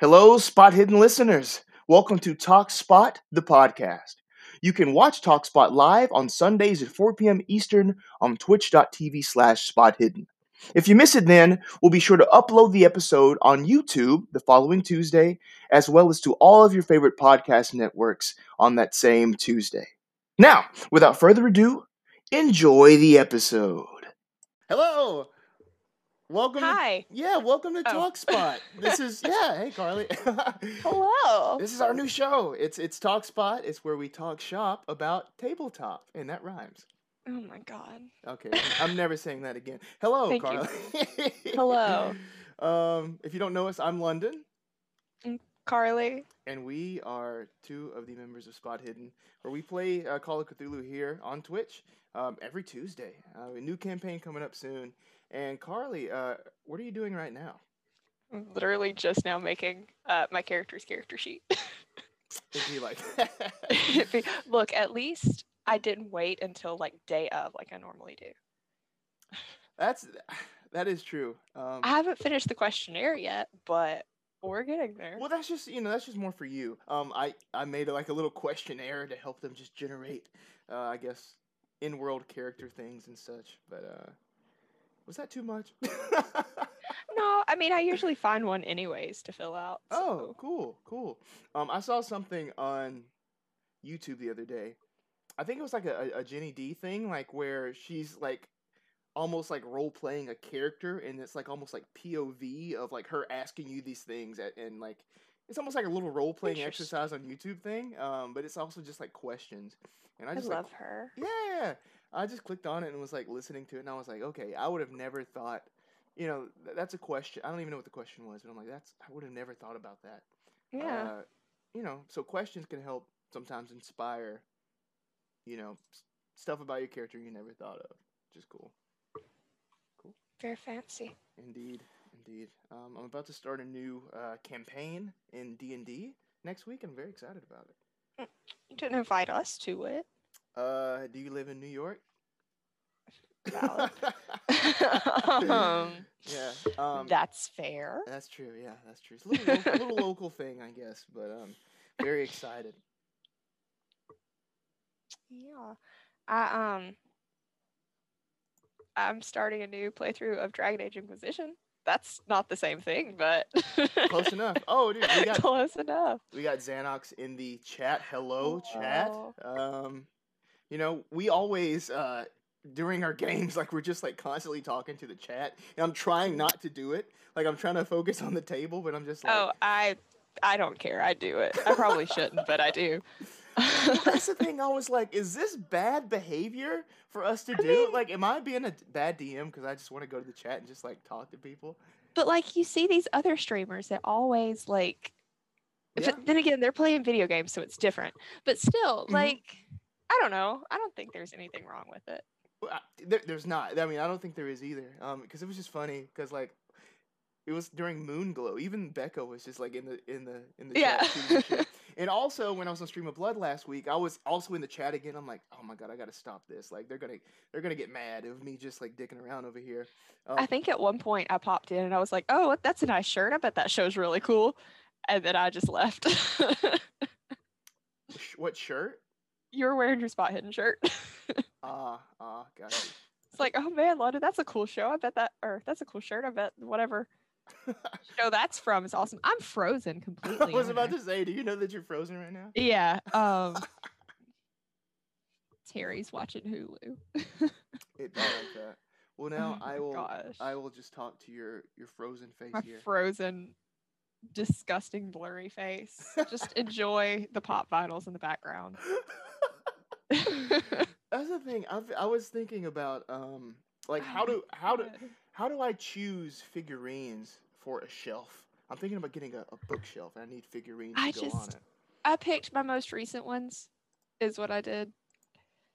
Hello, Spot Hidden listeners. Welcome to Talk Spot, the podcast. You can watch Talk Spot live on Sundays at 4 p.m. Eastern on twitch.tv slash spot hidden. If you miss it then, we'll be sure to upload the episode on YouTube the following Tuesday, as well as to all of your favorite podcast networks on that same Tuesday. Now, without further ado, enjoy the episode. Hello. Welcome. Hi. To, yeah, welcome to Oh. Talk Spot. This is yeah. Hey, Carly. Hello. This is our new show. It's it's Talk Spot. It's where we talk shop about tabletop, and that rhymes. Oh my god. Okay, I'm never saying that again. Hello, Thank you. Carly. Hello. Um, if you don't know us, I'm London, Carly. and we are two of the members of Spot Hidden, where we play uh, Call of Cthulhu here on Twitch um, every Tuesday. Uh, a new campaign coming up soon. And Carly, uh, what are you doing right now? I'm literally just now making uh, my character's character sheet. Is he like? Be- Look, at least I didn't wait until like day of like I normally do. That's that is true. Um, I haven't finished the questionnaire yet, but we're getting there. Well, that's just you know that's just more for you. Um, I I made like a little questionnaire to help them just generate, uh, I guess, in-world character things and such. But uh, was that too much? No, I mean I usually find one anyways to fill out. oh, cool, cool. Um, I saw something on YouTube the other day. I think it was like a, a, Jenny D thing, like where she's like almost like role playing a character, and it's like almost like POV of like her asking you these things, at, and like it's almost like a little role playing exercise on YouTube thing. Um, but it's also just like questions, and I I just like, love her. yeah, I just clicked on it and was like listening to it, and I was like, okay, I would have never thought, you know, th- that's a question. I don't even know what the question was, but I'm like, that's I would have never thought about that. Yeah. Uh, you know, so questions can help sometimes inspire, you know, s- stuff about your character you never thought of. Which is cool. cool. Very fancy. Indeed, indeed. Um, I'm about to start a new uh, campaign in D and D next week. I'm very excited about it. You didn't invite us to it. Uh, do you live in New York? Um, yeah. Um, that's fair. That's true. Yeah, that's true. It's a little, local, little local thing, I guess, but um, very excited. Yeah. I um I'm starting a new playthrough of Dragon Age Inquisition. That's not the same thing, but Close enough. Oh, dude, we got Close enough. we got Xanox in the chat. Hello, chat. Um, you know, we always uh during our games like we're just like constantly talking to the chat, and I'm trying not to do it. Like I'm trying to focus on the table, but I'm just like. Oh, I I don't care. I do it. I probably shouldn't, but I do. Well, that's the thing. I was like, is this bad behavior for us to I do? mean- like, am I being a bad DM because I just want to go to the chat and just like talk to people? but like you see these other streamers that always like Yeah. it- then again they're playing video games so it's different. But still, Mhm. like I don't know. I don't think there's anything wrong with it. Well, I, there, there's not. I mean, I don't think there is either. Um, because it was just funny because like. It was during Moon Glow. Even Becca was just like in the in the in the Yeah. chat. And also when I was on Stream of Blood last week, I was also in the chat again. I'm like, oh my god, I gotta stop this. Like they're gonna they're gonna get mad of me just like dicking around over here. Um, I think at one point I popped in and I was like, "Oh, that's a nice shirt. I bet that show's really cool." And then I just left. what shirt? You're wearing your spot hidden shirt. Ah, ah, got you. it's like, "Oh man, London, that's a cool show. I bet that or that's a cool shirt. I bet whatever show that's from is awesome." I'm frozen completely. I was about to say, do you know that you're frozen right now? Yeah. Um Terry's watching Hulu. It like that. Well, now Oh I will. gosh. I will just talk to your your frozen face My here. frozen disgusting blurry face. Just enjoy the pop vinyls in the background. That's the thing. I I was thinking about um like how do how do how do I choose figurines for a shelf? I'm thinking about getting a, a bookshelf and I need figurines I to go on it. I picked my most recent ones, is what I did.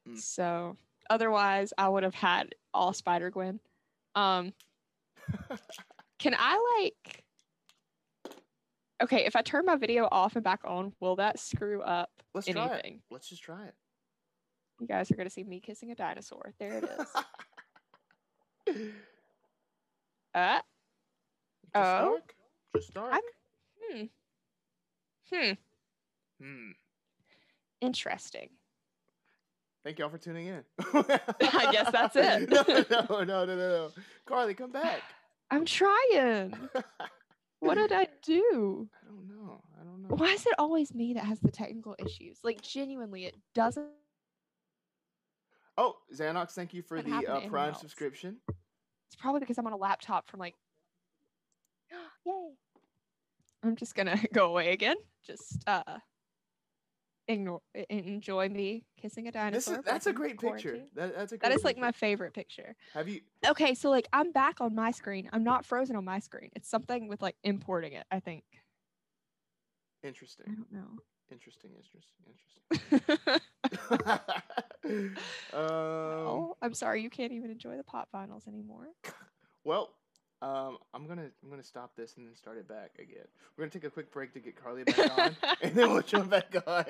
Mm. So otherwise, I would have had all Spider Gwen. Um, can I like? Okay, if I turn my video off and back on, will that screw up Let's try it. anything? Let's just try it. You guys are gonna see me kissing a dinosaur. There it is. Uh, Just Oh. dark. Just dark. I'm- Hmm. Hmm. Hmm. Interesting. Thank y'all for tuning in. I guess that's it. no, no, no, no, no, no. Carly, come back. I'm trying. What did I do? I don't know. I don't know. Why is it always me that has the technical issues? Like genuinely, it doesn't. Oh, Xanox, thank you for What the uh, Prime subscription. It's probably because I'm on a laptop from like. Yay! I'm just gonna go away again. Just uh, ignore, enjoy me kissing a This dinosaur. is that's a great picture. That, that's a great That is like my favorite picture. Have you? Okay, so like I'm back on my screen. I'm not frozen on my screen. It's something with like importing it. I think. Interesting. I don't know. Interesting. Interesting. Interesting. um, oh, I'm sorry. You can't even enjoy the pop vinyls anymore. well, um, I'm gonna I'm gonna stop this and then start it back again. We're gonna take a quick break to get Carly back on, and then we'll jump back on.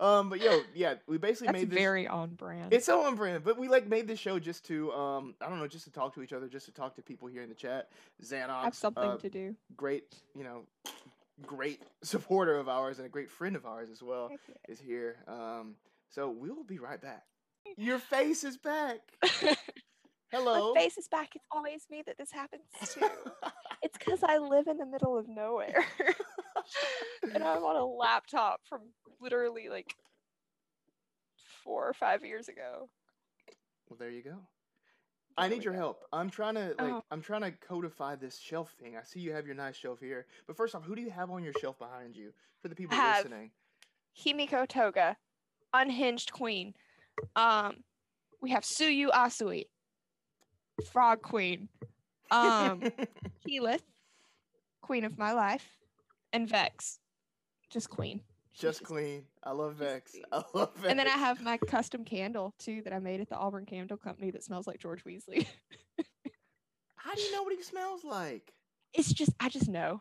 Um, but yo, yeah, we basically That's made this. very on brand. It's so on brand, but we like made this show just to um I don't know just to talk to each other, just to talk to people here in the chat. Xanox, have something uh, to do. great, you know, great supporter of ours and a great friend of ours as well Heck is here. Um, so we will be right back. Your face is back. Hello. My face is back. It's always me that this happens to. it's because I live in the middle of nowhere. and I'm on a laptop from literally like four or five years ago. well, there you go. I need your go. help. I'm trying to like Oh. I'm trying to codify this shelf thing. I see you have your nice shelf here, but first off, who do you have on your shelf behind you for the people have- listening? Himiko Toga, Unhinged Queen. Um, we have Tsuyu Asui, Frog Queen. Um, Keyleth, Queen of my life, and Vex, just Queen. Just clean. I love Vex. I love Vex. And then I have my custom candle too that I made at the Auburn Candle Company that smells like George Weasley. How do you know what he smells like? it's just I just know.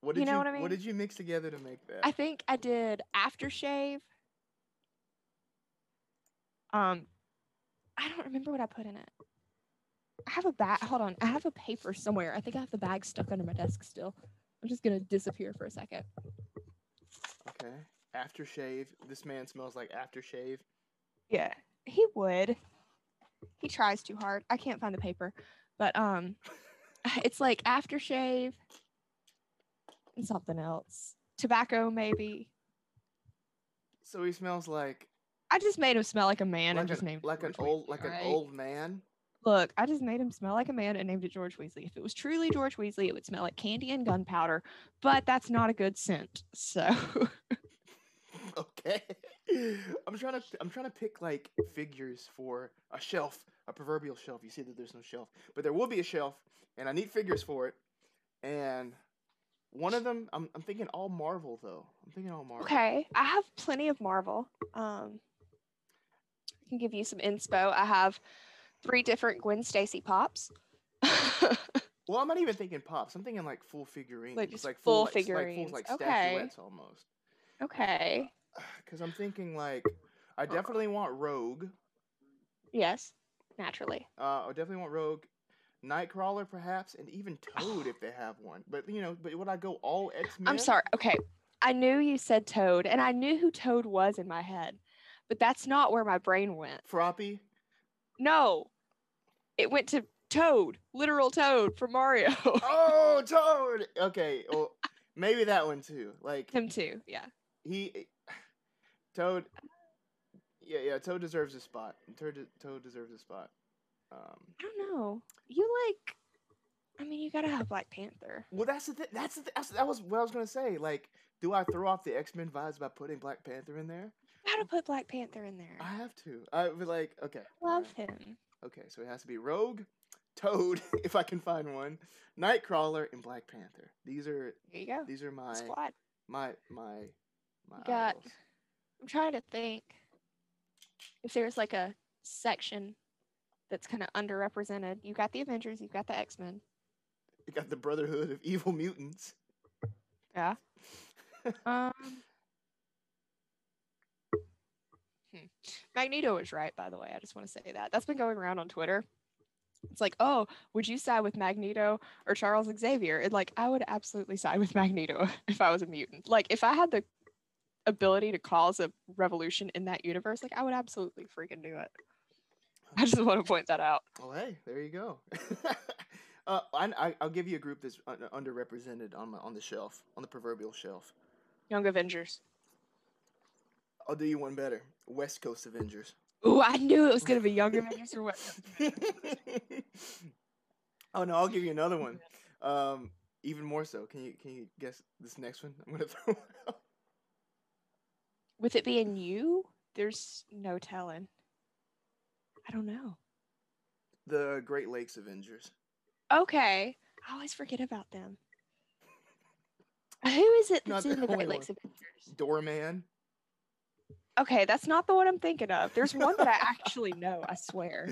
What did you, know what I mean? What did you mix together to make that? I think I did aftershave. Um, I don't remember what I put in it. I have a bag. Hold on, I have a paper somewhere. I think I have the bag stuck under my desk still. I'm just gonna disappear for a second. Okay. Aftershave. This man smells like aftershave. Yeah, he would. He tries too hard. I can't find the paper, but um, it's like aftershave and something else. Tobacco, maybe. So he smells like I just made him smell like a man like and just an, named like an old like alright? an old man. Look, I just made him smell like a man and named it George Weasley. If it was truly George Weasley, it would smell like candy and gunpowder, but that's not a good scent. So okay. I'm trying to I'm trying to pick like figures for a shelf, a proverbial shelf. You see that there's no shelf, but there will be a shelf, and I need figures for it. And one of them, I'm I'm thinking all Marvel though. I'm thinking all Marvel. okay, I have plenty of Marvel. Um, I can give you some inspo. I have three different Gwen Stacy pops. Well, I'm not even thinking pops. I'm thinking like full figurines, just like full like, like, full figurines. like Okay. statuettes almost. okay. Because I'm thinking like I definitely want Rogue. Yes, naturally. Uh, I definitely want Rogue, Nightcrawler perhaps, and even Toad if they have one. But you know, but would I go all X Men? I'm sorry. Okay. I knew you said Toad, and I knew who Toad was in my head, but that's not where my brain went. Froppy. No, it went to Toad, literal Toad from Mario. Oh, Toad. Okay, well, maybe that one too. Like Him too. Yeah. he, Toad. Yeah, yeah. Toad deserves a spot. Toad, Toad deserves a spot. Um, I don't know. You like? I mean, you gotta have Black Panther. well, that's the thing. That's, the th- that's that was what I was gonna say. Like, do I throw off the X Men vibes by putting Black Panther in there? You gotta put Black Panther in there. I have to. I would like. Okay. love alright. him. Okay, so it has to be Rogue, Toad, if I can find one, Nightcrawler, and Black Panther. These are There you go. these are my Squad. my my my got- idols. I'm trying to think if there's like a section that's kind of underrepresented. You got the Avengers. You've got the X Men. You got the Brotherhood of Evil Mutants. Yeah. Um. Hmm. Magneto is right, by the way. I just want to say that. That's been going around on Twitter. It's like, oh, would you side with Magneto or Charles Xavier? And like, I would absolutely side with Magneto if I was a mutant. Like, if I had the ability to cause a revolution in that universe, like, I would absolutely freaking do it. I just want to point that out. Well, hey, there you go. uh, I, I, will give you a group that's underrepresented on my, on the shelf, on the proverbial shelf. Young Avengers. I'll do you one better. West Coast Avengers. Ooh, I knew it was gonna be Younger Avengers or West oh no, I'll give you another one. Um, even more so. Can you can you guess this next one? I'm gonna throw. Out. With it being you, there's no telling. I don't know. The Great Lakes Avengers. Okay. I always forget about them. Who is it that's in the Great Lakes one. Avengers? Doorman. Okay, that's not the one I'm thinking of. There's one that I actually know, I swear.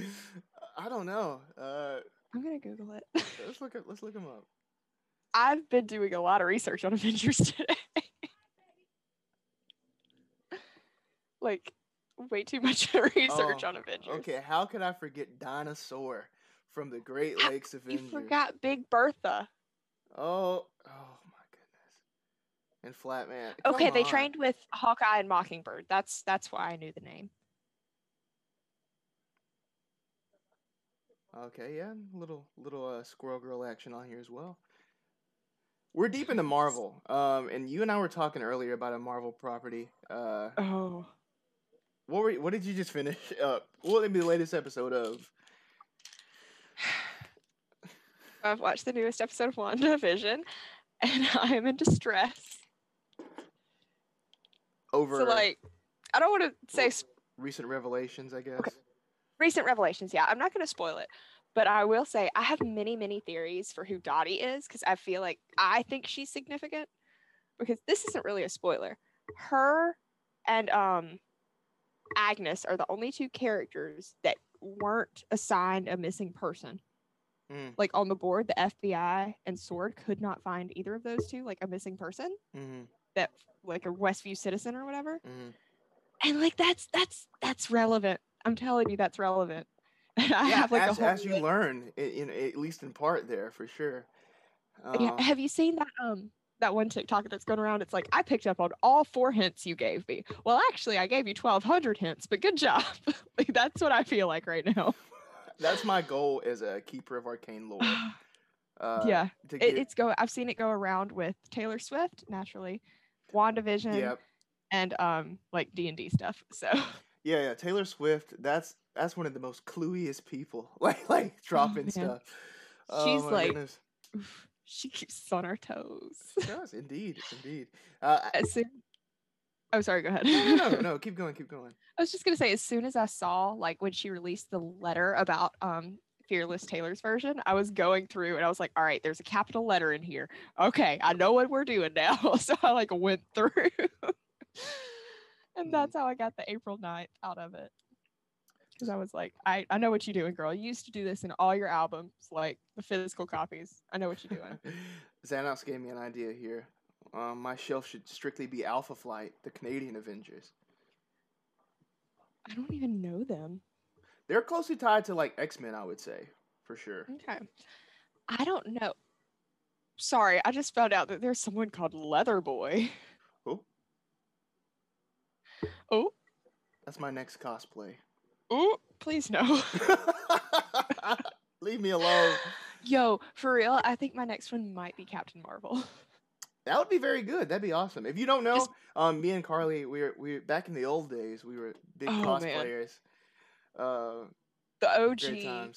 I don't know. Uh, I'm gonna Google it. let's look at let's look them up. I've been doing a lot of research on Avengers today. like way too much research oh, on Avengers. Okay, how could I forget Dinosaur from the Great Lakes Avengers? You forgot Big Bertha. Oh, oh. And Flatman. Come okay, on. they trained with Hawkeye and Mockingbird. That's that's why I knew the name. Okay, yeah, little little uh, Squirrel Girl action on here as well. We're deep into Marvel, um, and you and I were talking earlier about a Marvel property. Uh, oh, what were you, what did you just finish up? What would be the latest episode of? I've watched the newest episode of WandaVision, and I am in distress. Over so like, I don't want to say recent revelations. I guess recent revelations. Yeah, I'm not going to spoil it, but I will say I have many many theories for who Dottie is because I feel like I think she's significant. Because this isn't really a spoiler. Her and um Agnes are the only two characters that weren't assigned a missing person. Mm. Like on the board, the FBI and Sword could not find either of those two, like a missing person mm-hmm. That, like a Westview citizen or whatever. Mm-hmm. And like that's that's that's relevant. I'm telling you, that's relevant. And I yeah, have like as, as you learn, in, in, at least in part, there for sure. Uh, have you seen that um that one TikTok that's going around. It's like I picked up on all four hints you gave me. Well, actually, I gave you twelve hundred hints, but good job. like, that's what I feel like right now. That's my goal as a keeper of arcane lore. Uh, yeah, get... it, it's go. I've seen it go around with Taylor Swift naturally, Wandavision, yep. and um like D and D stuff. So yeah, yeah, Taylor Swift. That's that's one of the most clueiest people. Like like oh, dropping oh, stuff. She's oh, like. She keeps us on our toes. She does indeed, indeed. Uh, as soon, oh, sorry. Go ahead. no, no, no, no, keep going, keep going. I was just gonna say, as soon as I saw like when she released the letter about um Fearless Taylor's version, I was going through and I was like, all right, there's a capital letter in here. Okay, I know what we're doing now. so I like went through. and mm-hmm. that's how I got the April 9th out of it because I was like, I, I know what you're doing, girl. You used to do this in all your albums, like the physical copies. I know what you're doing. Xanox gave me an idea here. Um, my shelf should strictly be Alpha Flight, the Canadian Avengers. I don't even know them. They're closely tied to like X Men, I would say, for sure. Okay. I don't know. Sorry, I just found out that there's someone called Leather Boy. Oh. Oh. That's my next cosplay. Oh, please no. Leave me alone. Yo, for real, I think my next one might be Captain Marvel. That would be very good. That'd be awesome. If you don't know, um, me and Carly, we were we were, back in the old days. We were big oh, cosplayers. Uh, the OG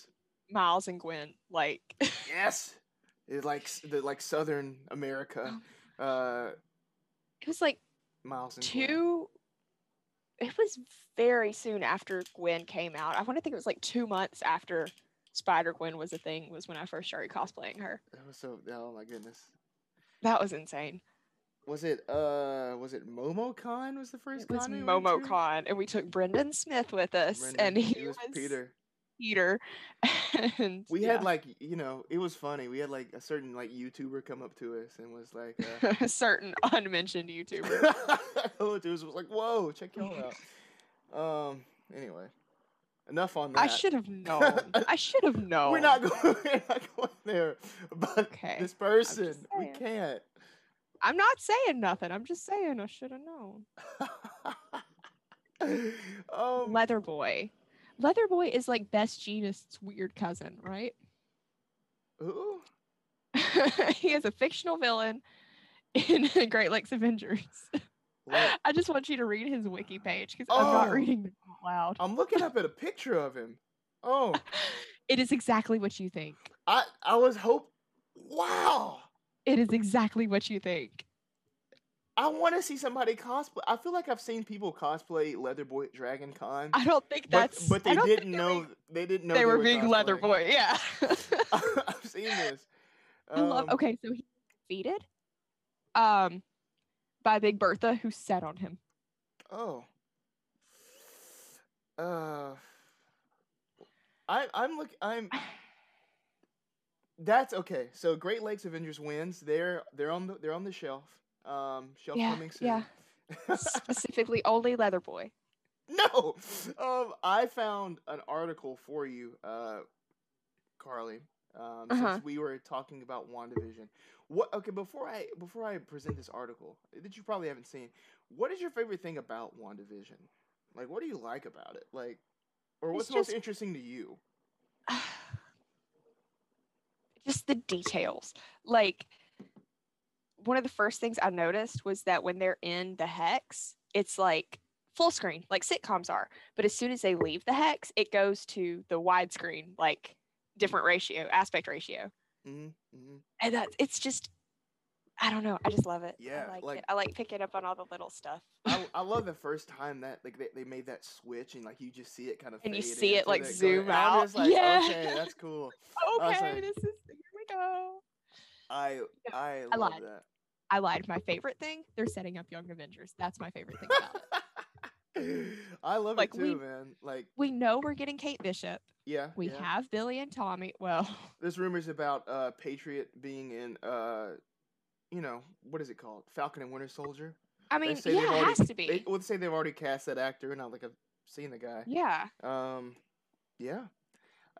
Miles and Gwen, like yes, it's like the like Southern America. Oh. Uh, it was like Miles and two. Gwen. It was very soon after Gwen came out. I want to think it was like two months after Spider Gwen was a thing. Was when I first started cosplaying her. That was so. Oh my goodness. That was insane. Was it uh was it MomoCon was the first it was MomoCon and we took Brendan Smith with us Brendan, and he, was, was, Peter. Peter. and we yeah. had like you know, it was funny. We had like a certain like YouTuber come up to us and was like uh, a certain unmentioned YouTuber. it was, was like, whoa, check y'all out. Um anyway. enough on that. I should have known. I should have known. We're not going. We're not going there. But Okay, this person, we can't. I'm not saying nothing. I'm just saying I should have known. um, Leather Boy. Leather Boy is like Best Jeanist's weird cousin, right? who? he is a fictional villain in Great Lakes Avengers. I just want you to read his wiki page because I'm not Oh. reading it out loud. I'm looking up at a picture of him. Oh, It is exactly what you think. I I was hope. Wow. It is exactly what you think. I want to see somebody cosplay. I feel like I've seen people cosplay Leatherboy at Dragon Con, I don't think that's. but I they didn't know. were- They didn't know they, were, being cosplaying. Leather Boy. Yeah. I've seen this. I love. Um, Okay, so he defeated, um, by Big Bertha, who sat on him. Oh. Uh. I I'm look I'm. That's okay. So Great Lakes Avengers wins. They're they're on the they're on the shelf. Um, shelf Yeah, coming soon. yeah. Specifically, only Leather Boy. no. Um, I found an article for you, uh, Carly. Um, Uh-huh. since we were talking about WandaVision. What? Okay, before I before I present this article that you probably haven't seen, what is your favorite thing about WandaVision? Like, what do you like about it? Like, or what's It's most interesting to you? just the details. Like one of the first things I noticed was that when they're in the hex, it's like full screen, like sitcoms are. But as soon as they leave the hex, it goes to the widescreen, like different ratio, aspect ratio. Mm-hmm. And that it's just I don't know. I just love it. Yeah, I like, like- it. I like picking up on all the little stuff. I, I love the first time that like they, they made that switch and like you just see it kind of And you see it, like, zoom I'm out. like, Yeah. okay, that's cool. okay, like- this is here we go. I I I love lied. that. I lied. My favorite thing, they're setting up Young Avengers. That's my favorite thing about it. I love Like, it too, we- man. Like, We know we're getting Kate Bishop. yeah, We yeah. have Billy and Tommy. Well, There's rumors about uh Patriot being in uh, you know, what is it called? Falcon and Winter Soldier. I mean, yeah, it already- has to be. They would say they've already cast that actor, and I like I've seen the guy. yeah. Um, yeah.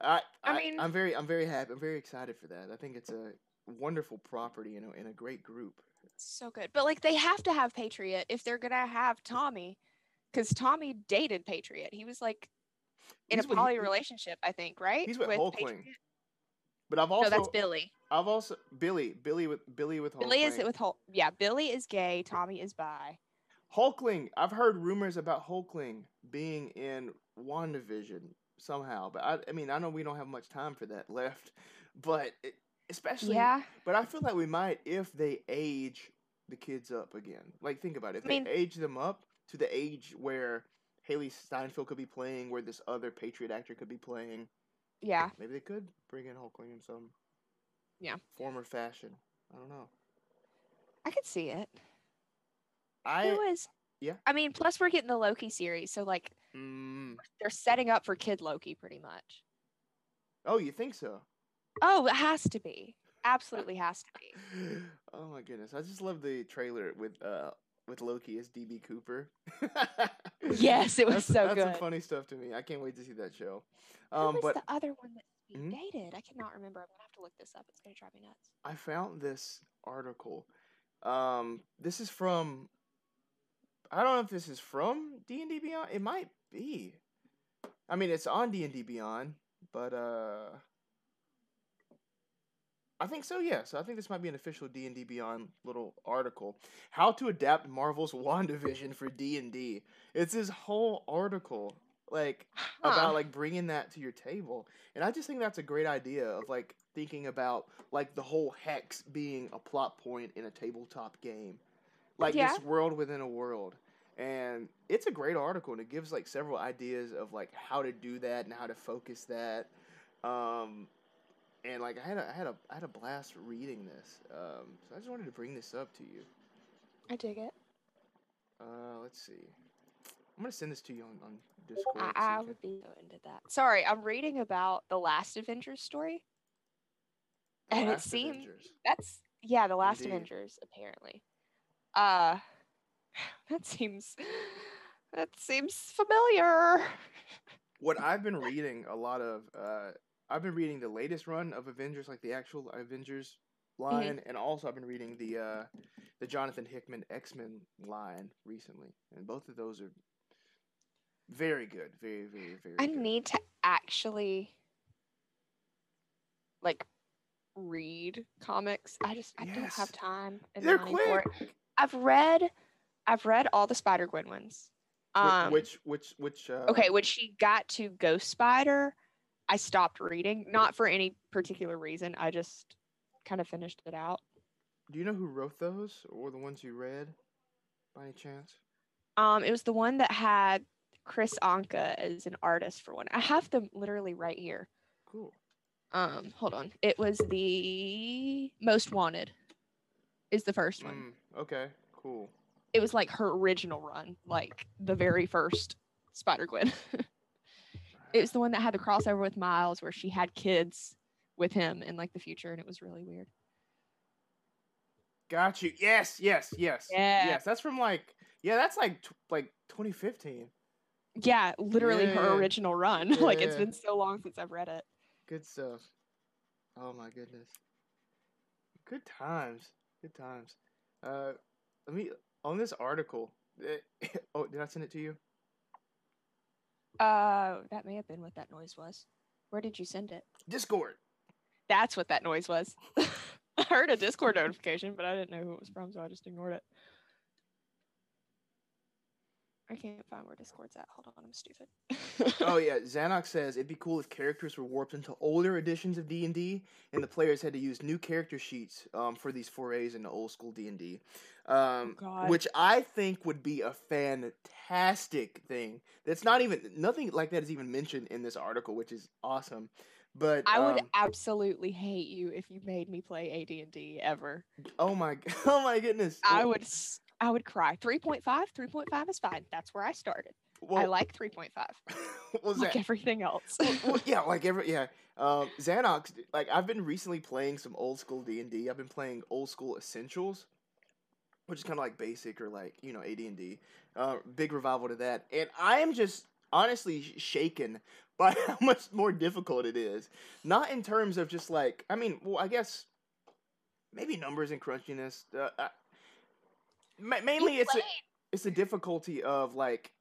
I, I I, mean- I'm very, I'm very happy. I'm very excited for that. I think it's a wonderful property, you know, and a great group. So good. But like they have to have Patriot if they're gonna have Tommy. Because Tommy dated Patriot. He was like in He's a poly relationship, I think, right? he's with Hulkling. Patriot? But I've also, no, that's Billy. I've also Billy, Billy with Billy with Billy is Hulkling. with Hulk. Yeah, Billy is gay. Tommy is bi. Hulkling. I've heard rumors about Hulkling being in WandaVision somehow, but I, I mean, I know we don't have much time for that left, but it, especially, Yeah. but I feel like we might if they age the kids up again. Like, think about it. If I mean- they age them up to the age where Hailee Steinfeld could be playing, where this other Patriot actor could be playing, Yeah. maybe they could bring in Hulkling in some Yeah. form or fashion. I don't know. I could see it. I was. yeah. I mean, plus we're getting the Loki series, so like mm, they're setting up for Kid Loki pretty much. oh, you think so? Oh, it has to be. Absolutely has to be. oh my goodness! I just love the trailer with uh with Loki as DB Cooper. Yes, it was that's, so that's good. some funny stuff to me. I can't wait to see that show. Who Um, was but the other one that we Mhm. dated? I cannot remember. I'm gonna have to look this up. It's gonna drive me nuts. I found this article. Um, this is from. I don't know if this is from D and D Beyond. It might be. I mean, it's on D and D Beyond, but uh, I think so. Yeah. So I think this might be an official D and D Beyond little article. How to adapt Marvel's WandaVision for D and D. It's this whole article, like Huh. about like bringing that to your table and i just think that's a great idea of like thinking about like the whole hex being a plot point in a tabletop game like Yeah. this world within a world and it's a great article and it gives like several ideas of like how to do that and how to focus that um and like i had a i had a i had a blast reading this um so i just wanted to bring this up to you I dig it. uh let's see i'm gonna send this to you on, on discord I, I would be so into that. Sorry, I'm reading about the last Avengers story. The and it Last seemed- Avengers. That's yeah, the last Indeed. Avengers apparently. Uh that seems that seems familiar. what I've been reading a lot of, uh, I've been reading the latest run of Avengers, like the actual Avengers line, mm-hmm. and also I've been reading the uh, the Jonathan Hickman X Men line recently, and both of those are very good, very very very. I good. need to actually like read comics. I just I yes. don't have time. They're quick. I've read I've read all the Spider Gwen ones. Um, which which which uh... okay which she got to Ghost Spider, I stopped reading. Not for any particular reason. I just kind of finished it out. Do you know who wrote those or the ones you read, by any chance? Um, it was the one that had Kris Anka as an artist for one. I have them literally right here. Cool. Um, hold on. It was the Most Wanted. Is the first one. Mm, okay. Cool. It was like her original run, like the very first Spider Gwen. it was the one that had the crossover with Miles, where she had kids with him in like the future, and it was really weird. Got you. Yes, yes, yes. Yeah. Yes, that's from like yeah, that's like t- like 2015. Yeah, literally yeah. her original run. Yeah. like it's been so long since I've read it. Good stuff. Oh my goodness. Good times. Good times. Uh, let me on this article. It, oh, did I send it to you? Uh, that may have been what that noise was. Where did you send it? Discord. That's what that noise was. I heard a Discord notification, but I didn't know who it was from, so I just ignored it. I can't find where Discord's at. Hold on, I'm stupid. oh yeah, Xanox says it'd be cool if characters were warped into older editions of D and D, and the players had to use new character sheets um, for these forays into old school D and D, um, oh, which I think would be a fantastic thing. That's not even nothing like that is even mentioned in this article, which is awesome. But I would um, absolutely hate you if you made me play AD and D ever. Oh my! Oh my goodness! I would I would cry. 3.5, 3.5 is fine. That's where I started. Well, I like 3.5. Was like everything else. well, yeah, like every yeah. Um, Xanox, like I've been recently playing some old school D and D. I've been playing old school Essentials, which is kind of like basic or like you know AD and D. Uh, big revival to that, and I am just honestly shaken by how much more difficult it is. Not in terms of just like I mean, well, I guess maybe numbers and crunchiness. Uh, Ma- mainly, it's a, it's a difficulty of like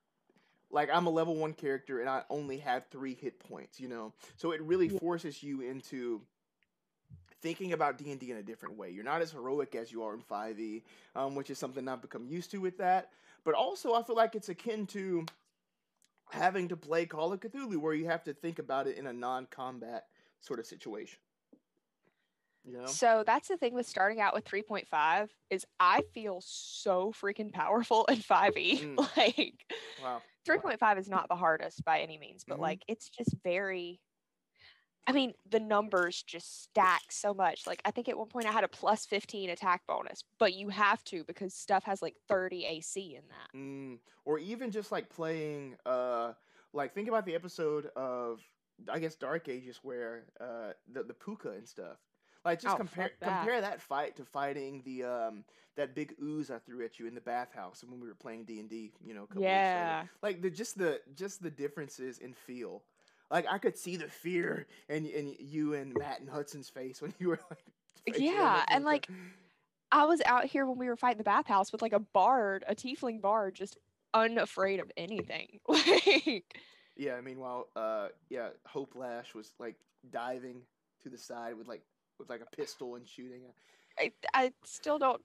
like I'm a level one character and I only have three hit points, you know. So it really forces you into thinking about D and D in a different way. You're not as heroic as you are in 5e, um, which is something I've become used to with that. But also, I feel like it's akin to having to play Call of Cthulhu, where you have to think about it in a non-combat sort of situation. So that's the thing with starting out with 3.5 is I feel so freaking powerful in 5e. Mm. like wow. 3.5 is not the hardest by any means, but mm-hmm. like it's just very I mean, the numbers just stack so much. Like I think at one point I had a plus 15 attack bonus, but you have to because stuff has like 30 AC in that. Mm. Or even just like playing uh like think about the episode of I guess Dark Ages where uh the the puka and stuff like just oh, compare that. compare that fight to fighting the um that big ooze I threw at you in the bathhouse when we were playing D and D. You know, yeah. Like the just the just the differences in feel. Like I could see the fear in in you and Matt and Hudson's face when you were like. Yeah, and like. I was out here when we were fighting the bathhouse with like a bard, a tiefling bard, just unafraid of anything. like Yeah, meanwhile, uh yeah, Hope Lash was like diving to the side with like with like a pistol and shooting. I I still don't.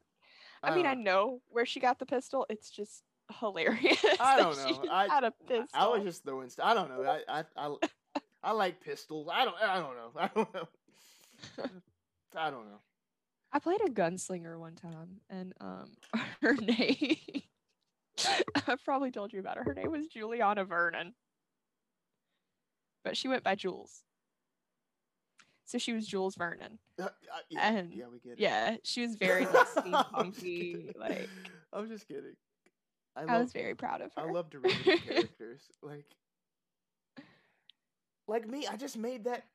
I uh, mean, I uh. know where she got the pistol. It's just hilarious. I don't know. I had a pistol. I was just throwing. St- I don't know. I I I, I like pistols. I don't. I don't know. I don't know. I don't know. I played a gunslinger one time, and um, her name. I've probably told you about her. Her name was Juliana Vernon, but she went by Jules. So she was Jules Vernon. Uh, uh, yeah, and yeah, we get it. Yeah, she was very like, steampunky. like I'm just kidding. I, I love, was very proud of her. I love to read characters. Like, like me, I just made that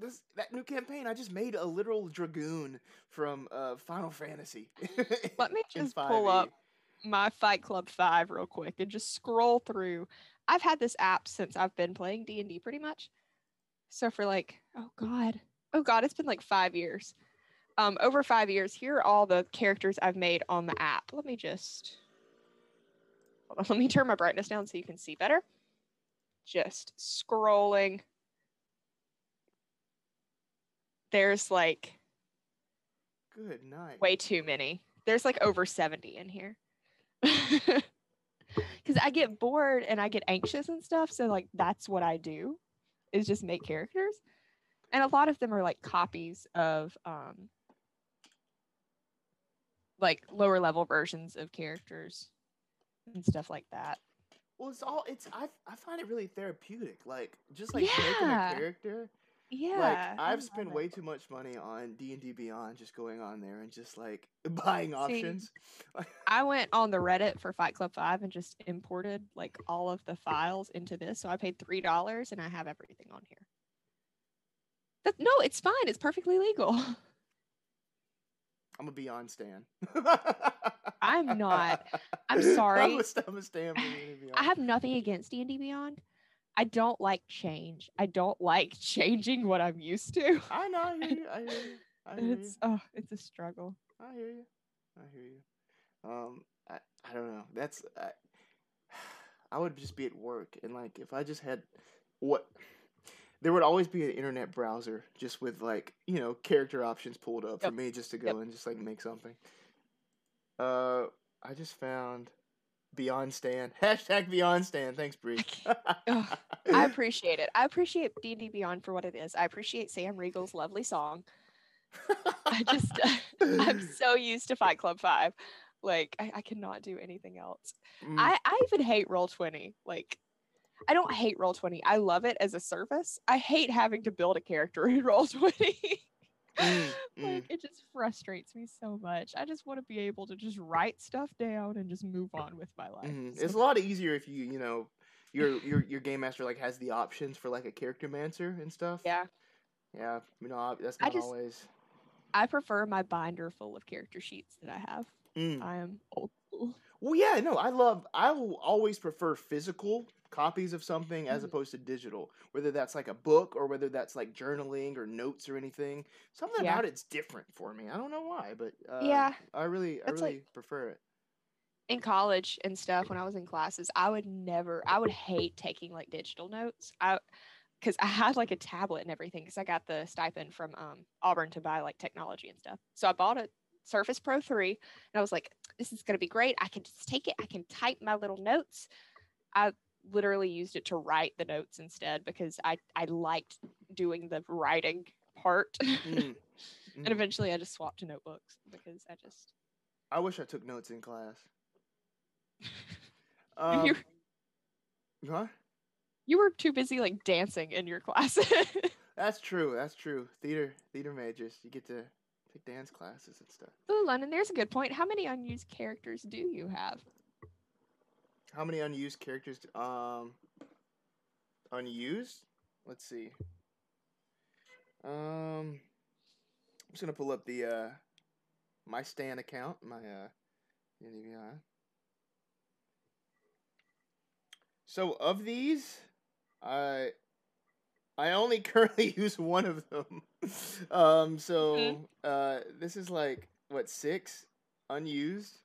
this that new campaign. I just made a literal dragoon from uh, Final Fantasy. Let me just pull up my Fight Club 5 real quick and just scroll through. I've had this app since I've been playing D&D pretty much. So for like, oh god. Oh god, it's been like 5 years. Um over 5 years, here are all the characters I've made on the app. Let me just Hold on, let me turn my brightness down so you can see better. Just scrolling. There's like Good night. way too many. There's like over 70 in here. Cuz I get bored and I get anxious and stuff, so like that's what I do is just make characters. And a lot of them are like copies of um like lower level versions of characters and stuff like that. Well, it's all it's I I find it really therapeutic. Like just like making a character. Yeah. like I've spent way too much money on D and D Beyond, just going on there and just like buying options. I went on the Reddit for Fight Club 5 and just imported like all of the files into this. So I paid $3 and I have everything on here. That, no, it's fine. It's perfectly legal. I'm a Beyond stan. I'm not. I'm I'm sorry. I a stan for D&D Beyond. I have nothing against D&D Beyond. I don't like change. I don't like changing what I'm used to. I know. I hear you. I hear you. I hear you. It's oh, it's a struggle. I hear you. I hear you. Um, I, I don't know. That's I, I would just be at work and like if I just had what there would always be an internet browser just with like you know character options pulled up for me just to go Yep. and just like make something. Uh, I just found Beyond Stan hashtag Beyond Stan. Thanks, Bree. Ugh, I appreciate it. I appreciate D&D Beyond for what it is. I appreciate Sam Riegel's lovely song. I just I'm so used to Fight Club 5. Like I, I cannot do anything else. Mm, I, I even hate roll 20. Like I don't hate roll 20. I love it as a service. I hate having to build a character in roll 20. mm, mm. like it just frustrates me so much. I just want to be able to just write stuff down and just move on with my life. Mhm. So- It's a lot easier if you you know your your your game master like has the options for like a character mancer and stuff. yeah. Yeah, you know that's I not just- always. I prefer my binder full of character sheets that I have. Mm. I am old school. Well, yeah, no, I love. I will always prefer physical copies of something as Mhm. opposed to digital. Whether that's like a book or whether that's like journaling or notes or anything. Something Yeah. about it's different for me. I don't know why, but uh, Yeah, I really, I that's like- really prefer it. in college and stuff when I was in classes, I would never, I would hate taking like digital notes. I, because I had like a tablet and everything, because I got the stipend from um, Auburn to buy like technology and stuff. So I bought a Surface Pro 3 and I was like, this is going to be great. I can just take it, I can type my little notes. I literally used it to write the notes instead because I, I liked doing the writing part. Mm, and mm. eventually I just swapped to notebooks because I just, I wish I took notes in class. Um, you, huh? you were too busy like dancing in your classes. That's true. That's true. Theater, theater majors, you get to take dance classes and stuff. Ooh, London, there's a good point. How many unused characters do you have? How many unused characters? Um, unused. Let's see. Um, I'm just gonna pull up the uh my Stan account, my uh. So of these, I I only currently use one of them. um, so uh, this is like what six unused,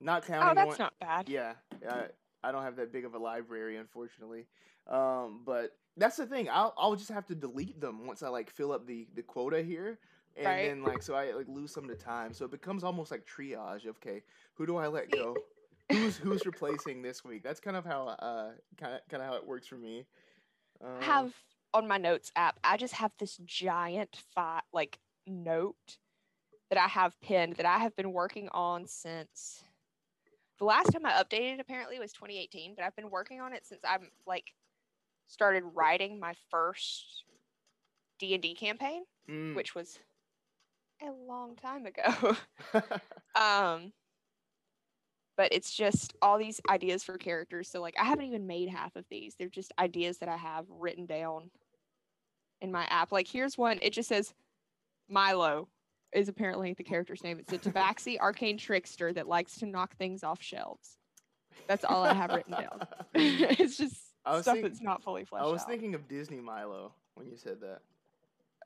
not counting. Oh, that's one- not bad. yeah, I, I don't have that big of a library, unfortunately. Um, but that's the thing. I'll I'll just have to delete them once I like fill up the the quota here, and Right. then like so I like lose some of the time. So it becomes almost like triage. Okay, who do I let go? who's who's replacing this week? That's kind of how uh kind of kind of how it works for me. Um, I have on my notes app, I just have this giant fi- like note that I have pinned that I have been working on since the last time I updated apparently was 2018, but I've been working on it since I'm like started writing my first D&D campaign, mm, which was a long time ago. um but it's just all these ideas for characters. So like i haven't even made half of these. They're just ideas that i have written down in my app. Like here's one. It just says milo is apparently the character's name. It's a Tabaxi arcane trickster that likes to knock things off shelves. That's all I have written down. it's just stuff think- that's not fully fleshed out. I was out. thinking of Disney Milo when you said that.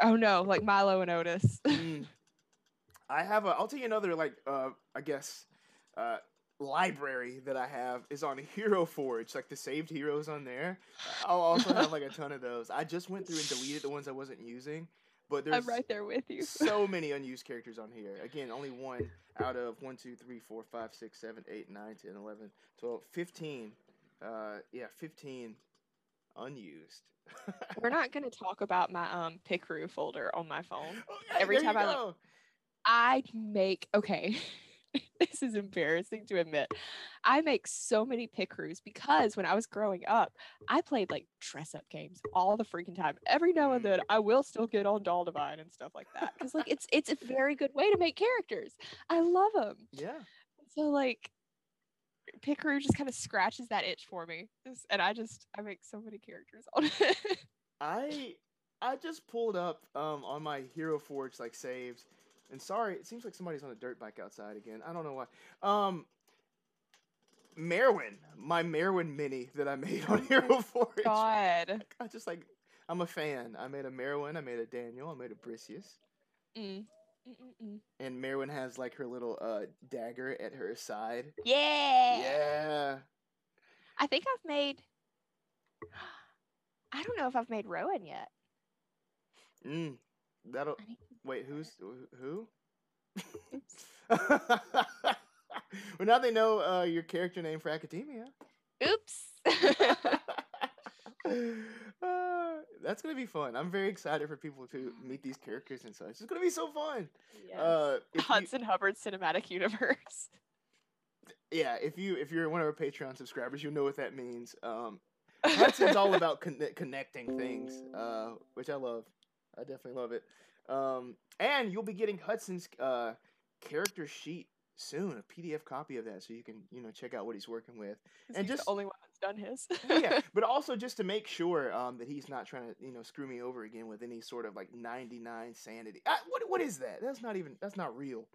oh no, like Milo and Otis. Mm. I have a. I'll tell you another like. Uh, I guess. Uh, library that I have is on Hero Forge, like the saved heroes on there. I'll also have like a ton of those. I just went through and deleted the ones I wasn't using, but there's I'm right there with you. so many unused characters on here. Again, only one out of 1, 2, 3, 4, 5, 6, 7, 8, 9, 10, 11, 12, 15. Uh, yeah, 15 unused. We're not gonna talk about my um Picrew folder on my phone. Every time I, go. I make okay. this is embarrassing to admit. I make so many picrews because when I was growing up, I played like dress up games all the freaking time. Every now and then, I will still get on Doll Divine and stuff like that because like it's it's a very good way to make characters. I love them. Yeah. So like, Picrew just kind of scratches that itch for me, and I just I make so many characters on it. I I just pulled up um on my Hero Forge like saves. And sorry, it seems like somebody's on a dirt bike outside again. I don't know why. Um Merwin, my Merwin mini that I made on Hero Forge. God. I just like I'm a fan. I made a Merwin, I made a Daniel, I made a Briseus. Mm. Mm-mm-mm. And Merwin has like her little uh dagger at her side. Yeah. Yeah. I think I've made. I don't know if I've made Rowan yet. Mm. That'll I need- wait, who's who? Well, now they know uh, your character name for Academia. Oops. Uh, that's gonna be fun. I'm very excited for people to meet these characters and such. It's gonna be so fun. Yes. Uh, if you, Hudson Hubbard Cinematic Universe. yeah, if you if you're one of our Patreon subscribers, you'll know what that means. Um, Hudson's all about conne- connecting things, uh, which I love. I definitely love it. Um, and you'll be getting Hudson's uh, character sheet soon, a PDF copy of that, so you can you know check out what he's working with. And just- the only one that's done his. yeah, but also just to make sure um, that he's not trying to you know screw me over again with any sort of like 99 sanity. Uh, what what is that? That's not even that's not real.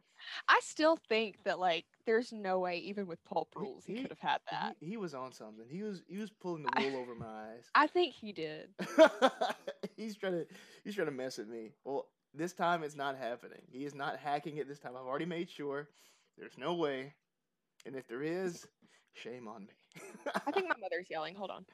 I still think that like there's no way, even with pulp rules, he, he- could have had that. He, he was on something. He was he was pulling the I- wool over my eyes. I think he did. he's trying to he's trying to mess with me. Well, this time it's not happening. He is not hacking it this time. I've already made sure. There's no way. And if there is, shame on me. I think my mother's yelling. Hold on.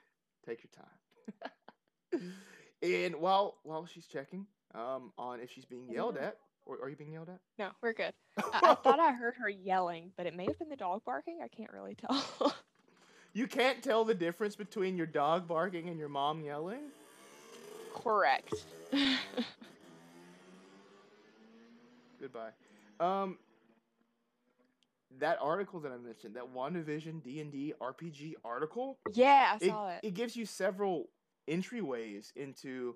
Take your time. and while while she's checking um on if she's being yelled at, or are you being yelled at? No, we're good. I, I thought I heard her yelling, but it may have been the dog barking. I can't really tell. you can't tell the difference between your dog barking and your mom yelling? Correct. Goodbye. Um, that article that I mentioned, that WandaVision D and D RPG article, yeah, I it, saw it. it gives you several entryways into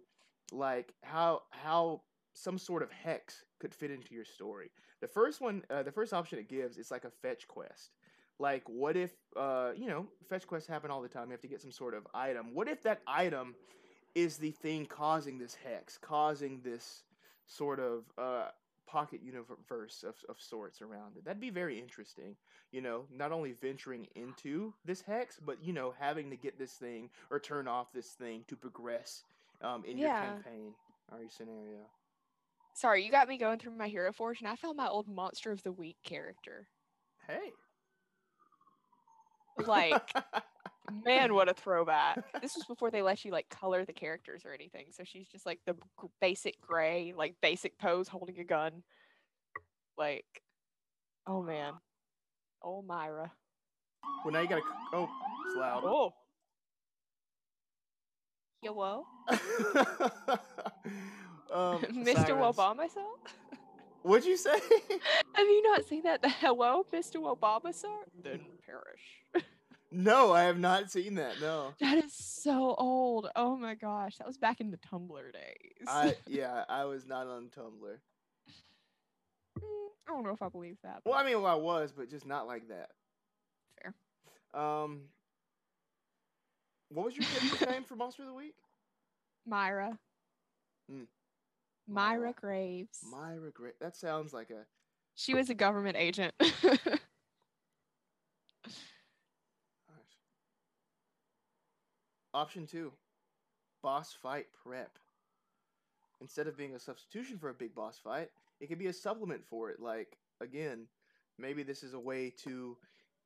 like how how some sort of hex could fit into your story. The first one, uh, the first option it gives is like a fetch quest. Like, what if, uh, you know, fetch quests happen all the time. You have to get some sort of item. What if that item is the thing causing this hex, causing this sort of uh, pocket universe of, of sorts around it? That'd be very interesting. You know, not only venturing into this hex, but, you know, having to get this thing or turn off this thing to progress um, in your campaign or your scenario. Sorry, you got me going through my Hero Forge, and I found my old Monster of the Week character. Hey. Like, man, what a throwback! This was before they let you like color the characters or anything. So she's just like the g- basic gray, like basic pose, holding a gun. Like, oh man, oh Myra, well, now you gotta. c- Oh, it's loud. oh. Hello, um, Mr. sirens. Obama, sir. What'd you say? Have you not seen that? The hello, Mr. Obama, sir? Then perish. No, I have not seen that. No. That is so old. Oh my gosh, that was back in the Tumblr days. I yeah, I was not on Tumblr. Mm, I don't know if I believe that. Well, I mean, well, I was, but just not like that. Fair. Um, what was your name for Monster of the Week? Myra. Mm. Myra Aw. Graves. Myra Graves. That sounds like a She was a government agent. Option two, boss fight prep. Instead of being a substitution for a big boss fight, it could be a supplement for it. Like again, maybe this is a way to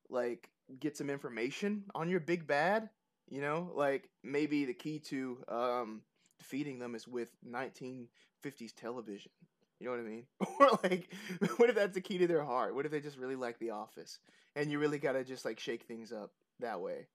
like get some information on your big bad. You know, like maybe the key to um, defeating them is with 1950s television. You know what I mean? Or like, what if that's the key to their heart? What if they just really like The Office, and you really gotta just like shake things up that way?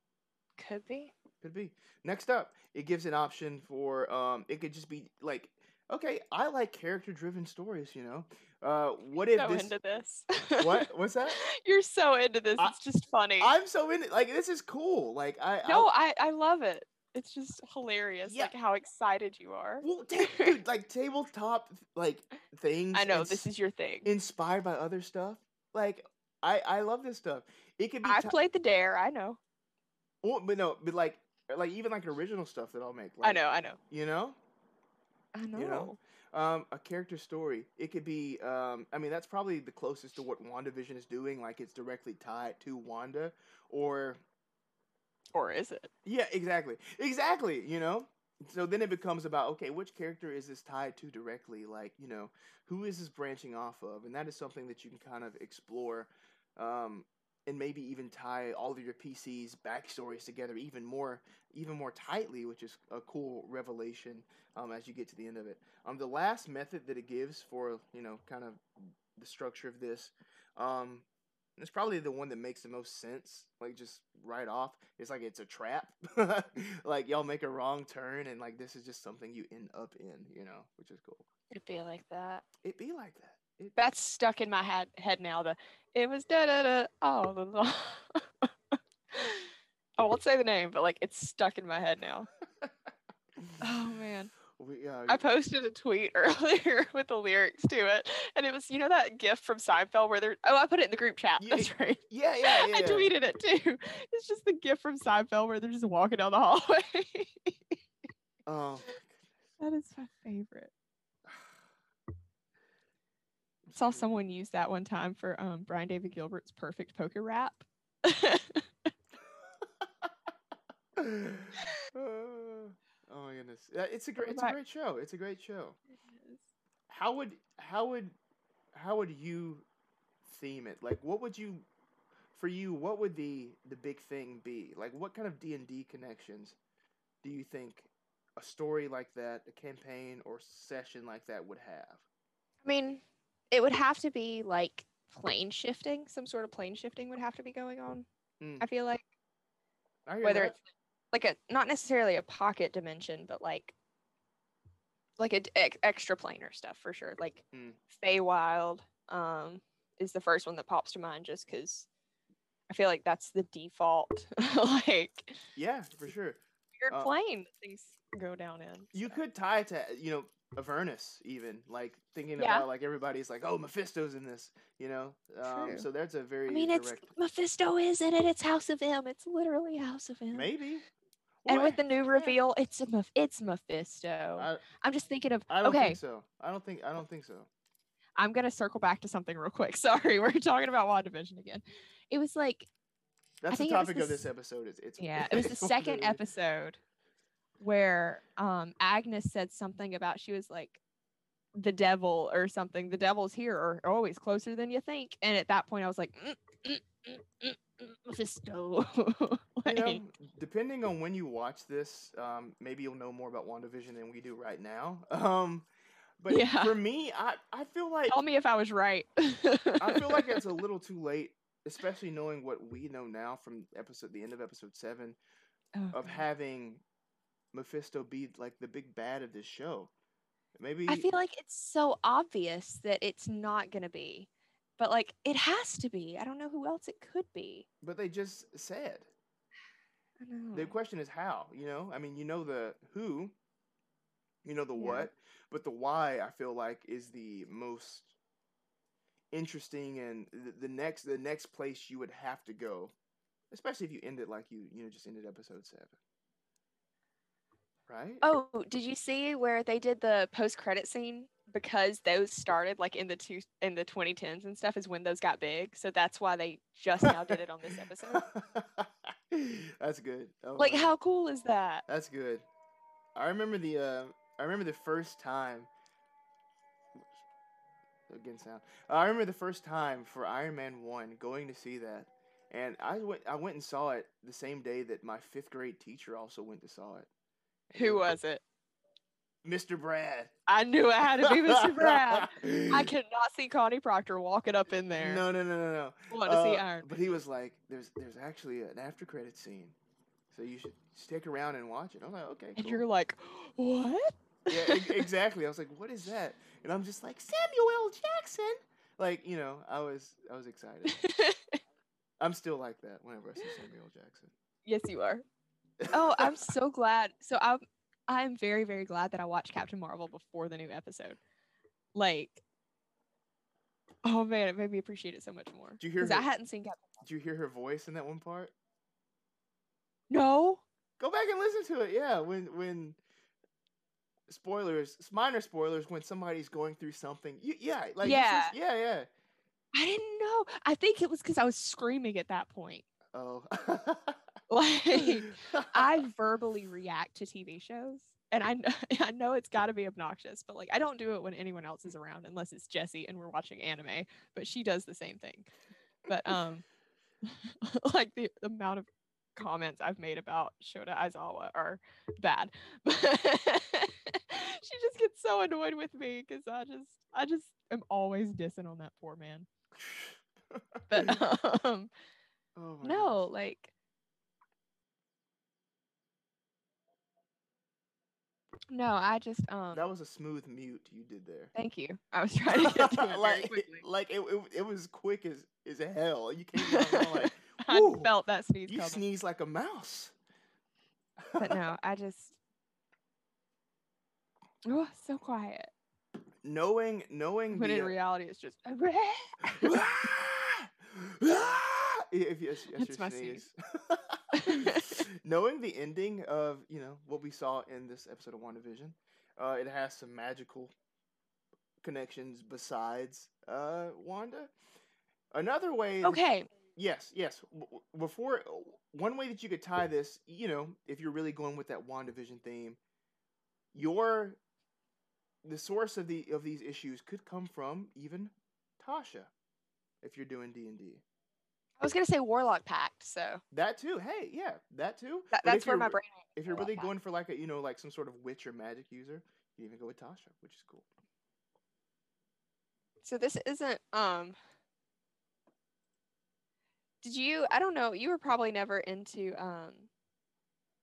Could be. Could be. Next up, it gives an option for um it could just be like okay, I like character driven stories, you know. Uh what if so this into this. What? What's that? You're so into this. I- it's just funny. I'm so into. like this is cool. Like I no, I, I, I love it. It's just hilarious, Yeah. like how excited you are. well, dude, like tabletop like things I know ins- this is your thing. inspired by other stuff. Like I I love this stuff. It could be I've ti- played the Dare. I know. well, but no, but like like even like original stuff that I'll make. Like, I know. I know. You know? I know. You know? Um, a character story. It could be. Um, I mean, that's probably the closest to what WandaVision is doing. Like it's directly tied to Wanda, or Or is it? yeah, exactly, exactly. You know. So then it becomes about okay, which character is this tied to directly? Like you know, who is this branching off of? And that is something that you can kind of explore. Um, and maybe even tie all of your PC's backstories together even more, even more tightly, which is a cool revelation um, as you get to the end of it. Um, the last method that it gives for you know kind of the structure of this, um, it's probably the one that makes the most sense. Like just right off, it's like it's a trap. like y'all make a wrong turn, and like this is just something you end up in, you know, which is cool. It'd be like that. It'd be like that. That's stuck in my head head now. The it was da da da all along. I won't say the name, but like it's stuck in my head now. Oh man. we, uh, I posted a tweet earlier with the lyrics to it, and it was you know that gif from Seinfeld where they're oh I put it in the group chat. Yeah, That's right. yeah, yeah, yeah. I tweeted it too. It's just the gif from Seinfeld where they're just walking down the hallway. Oh, that is my favorite. Saw someone use that one time for um, Brian David Gilbert's perfect poker rap. oh my goodness, it's a great, it's a great show. It's a great show. How would how would how would you theme it? Like, what would you for you? What would the the big thing be? Like, what kind of D and D connections do you think a story like that, a campaign or session like that would have? I mean, it would have to be like plane shifting. Some sort of plane shifting would have to be going on. Mm. I feel like I whether that. it's like a not necessarily a pocket dimension, but like like a ex- extra planar stuff for sure. Like Mm. Feywild um, is the first one that pops to mind, just because I feel like that's the default like yeah, for sure. weird Uh, plane things go down in. You so. could tie it to you know Avernus even like thinking Yeah. about like everybody's like oh Mephisto's in this you know um, so that's a very I mean, it's direct Mephisto is in it? It's House of M. It's literally House of M. maybe And Well, with the new reveal, it's a Meph- it's Mephisto. I, I'm just thinking of I don't okay. think so I don't think I don't think so I'm gonna circle back to something real quick. Sorry, we're talking about WandaVision again. It was like that's the think it topic the of this episode is it's yeah, it was the second episode where um Agnes said something about she was like the devil or something. The devil's here or always closer than you think. And at that point, I was like, mm, mm, mm, mm, mm, Mephisto. you know, depending on when you watch this, um, maybe you'll know more about WandaVision than we do right now. Um, but Yeah. for me, I, I feel like tell me if I was right. I feel like it's a little too late, especially knowing what we know now from episode the end of episode seven Oh, of having Mephisto be like the big bad of this show. Maybe I feel like it's so obvious that it's not gonna be, but like it has to be. I don't know who else it could be. but they just said. I know. The question is how, you know? I mean, you know the who, you know the Yeah. what, but the why I feel like is the most interesting and the, the next the next place you would have to go, especially if you end it like you you know just ended episode 7. Right? Oh, did you see where they did the post credit scene? Because those started like in the two in the 2010s and stuff is when those got big. So that's why they just now did it on this episode. That's good. Oh, Like how cool is that? That's good. I remember the uh, I remember the first time. Again, sound. I remember the first time for Iron Man One going to see that, and I went. I went and saw it the same day that my fifth grade teacher also went to saw it. Who was it? Mr. Brad. I knew it had to be Mr. Brad. I could not see Connie Proctor walking up in there. No, no, no, no, no. Want to see Uh, Iron. But he was like, "There's, there's actually an after credit scene, so you should stick around and watch it." I'm like, "Okay." And cool." you're like, what? yeah, exactly. I was like, "What is that?" And I'm just like, "Samuel Jackson." Like, you know, I was, I was excited. I'm still like that whenever I see Samuel Jackson. yes, you are. Oh, I'm so glad. So I'm I'm very very glad that I watched Captain Marvel before the new episode. Like, oh man, it made me appreciate it so much more. Did you hear Because I hadn't seen Captain. Did you hear her voice in that one part? No. Go back and listen to it. Yeah, when when spoilers, minor spoilers, when somebody's going through something. You, yeah, like Yeah. listen- yeah, yeah. I didn't know. I think it was because I was screaming at that point. Oh. Like, I verbally react to TV shows, and I know, I know it's got to be obnoxious, but like I don't do it when anyone else is around, unless it's Jessie and we're watching anime. But she does the same thing. But um, like the, the amount of comments I've made about Shota Aizawa are bad. But she just gets so annoyed with me because I just I just am always dissing on that poor man. But um, oh my no, like no, I just um that was a smooth mute you did there. thank you. I was trying to get to it like, quickly. like it, it, it was quick as as hell. You came down like I felt that sneeze you coming. sneeze like a mouse. But no, I just oh so quiet. knowing knowing When the, in uh, reality it's just if yes, yes, It's your my sneeze. Knowing the ending of you know what we saw in this episode of WandaVision, uh, it has some magical connections besides uh, Wanda. Another way, that- okay. yes, yes. w- Before one way that you could tie this, you know, if you're really going with that WandaVision theme, your the source of the of these issues could come from even Tasha, if you're doing D and D. I was gonna say Warlock Pact, so That too. Hey, yeah, that too. that, that's where my brain If you're really going for like a you know like some sort of witch or magic user, you even go with Tasha, which is cool. So this isn't um Did you I don't know, you were probably never into um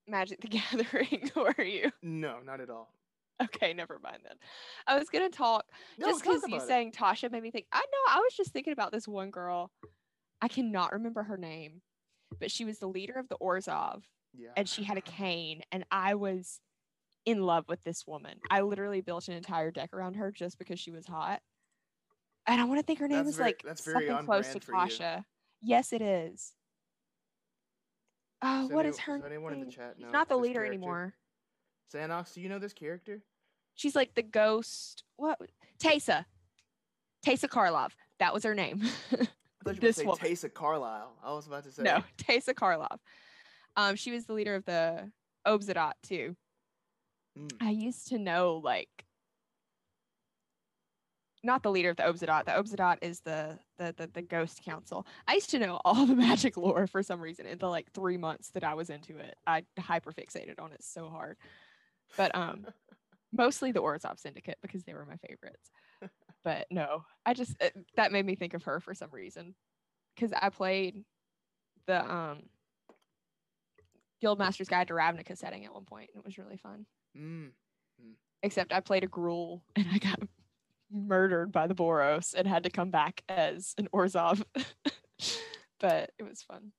Magic the Gathering, were you? No, not at all. Okay, never mind then. I was gonna talk No, just because you it. saying Tasha made me think. I know. I was just thinking about this one girl. I cannot remember her name, but she was the leader of the Orzhov, Yeah. and she had a cane, and I was in love with this woman. I literally built an entire deck around her just because she was hot. And I want to think her name That's was very- like that's something close to. Tasha. Yes, it is. Oh, Does what any- is her anyone in the name? chat She's not the leader character? anymore. Xanox, do you know this character? She's like the ghost. What? Teysa. Teysa Karlov. That was her name. I thought you were This say Teysa Carlisle. I was about to say. no, Teysa Karlov. Um, she was the leader of the Obzedat too. Mm. I used to know like not the leader of the Obzedat. The Obzedat is the, the the the ghost council. I used to know all the magic lore for some reason in the like three months that I was into it. I hyperfixated on it so hard. But um mostly the Orzhov Syndicate because they were my favorites. But no, I just it, that made me think of her for some reason because I played the um Guildmaster's Guide to Ravnica setting at one point. and It was really fun. Mm. Except I played a Gruul and I got murdered by the Boros and had to come back as an Orzhov. but it was fun.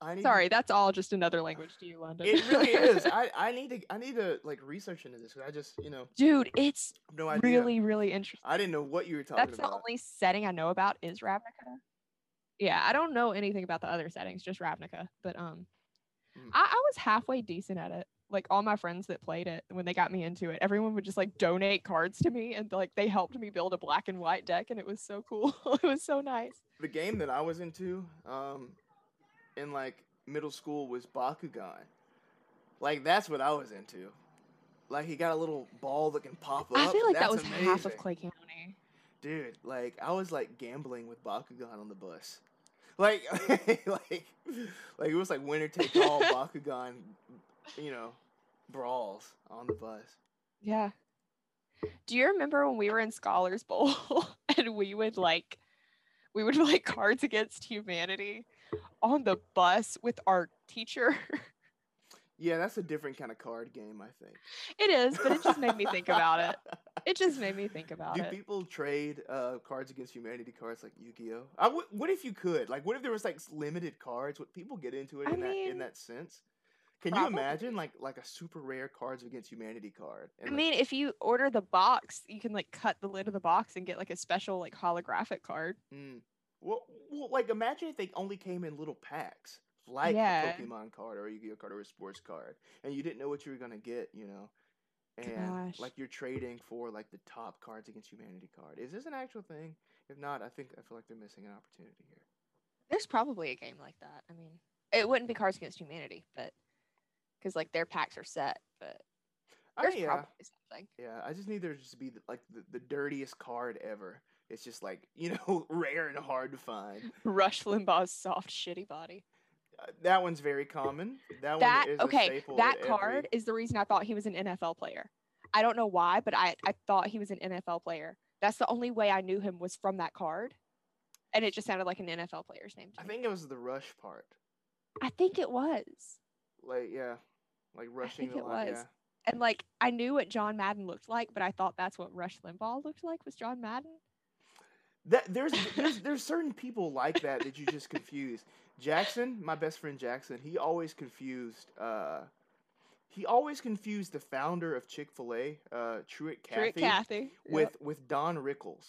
I need to- Sorry, that's all just another language to you, London. it really is. I, I need to I need to like research into this. 'cause I just you know Dude, it's no idea. really, really interesting. I didn't know what you were talking about. That's the only setting I know about is Ravnica. Yeah, I don't know anything about the other settings, just Ravnica. But um, Mm. I, I was halfway decent at it. like all my friends that played it when they got me into it, everyone would just like donate cards to me and like they helped me build a black and white deck and it was so cool. it was so nice. The game that I was into, um, in like middle school was Bakugan. Like that's what I was into. Like he got a little ball that can pop up. I feel like that That's was half of. Clay County. Dude, like I was like gambling with Bakugan on the bus. Like like like it was like winner take all Bakugan, you know, brawls on the bus. Yeah. Do you remember when we were in Scholars Bowl and we would like we would like Cards Against Humanity on the bus with our teacher? Yeah, that's a different kind of card game, I think. it is, but it just made me think about it. It just made me think about Do it. people trade uh, Cards Against Humanity cards like Yu-Gi-Oh? I w- what if you could? Like, what if there was like limited cards? Would people get into it I in that in that sense? Can you imagine like like a super rare Cards Against Humanity card? I like, mean, if you order the box, you can like cut the lid of the box and get like a special like holographic card. Mm. Well, well, like imagine if they only came in little packs, like Yeah. a Pokemon card or a Yu-Gi-Oh card or a sports card, and you didn't know what you were gonna get, you know, and Gosh. like you're trading for like the top Cards Against Humanity card. Is this an actual thing? If not, I think I feel like they're missing an opportunity here. There's probably a game like that. I mean, it wouldn't be Cards Against Humanity, but because like their packs are set, but there's yeah, probably something. yeah. I just need there to just be like the, the dirtiest card ever. It's just like you know, rare and hard to find. Rush Limbaugh's soft shitty body. Uh, that one's very common. That, That one is a okay, that card every- is the reason I thought he was an NFL player. I don't know why, but I I thought he was an NFL player. That's the only way I knew him was from that card, and it just sounded like an NFL player's name. To I think it was the rush part. I think it was. Like yeah, like rushing I think the it line. was. Yeah. And like I knew what John Madden looked like, but I thought that's what Rush Limbaugh looked like was John Madden. That there's there's there's certain people like that that you just confuse. Jackson, my best friend Jackson, he always confused. Uh, he always confused the founder of Chick Fil A, uh, Truett Cathy, Truett Cathy. with with Don Rickles,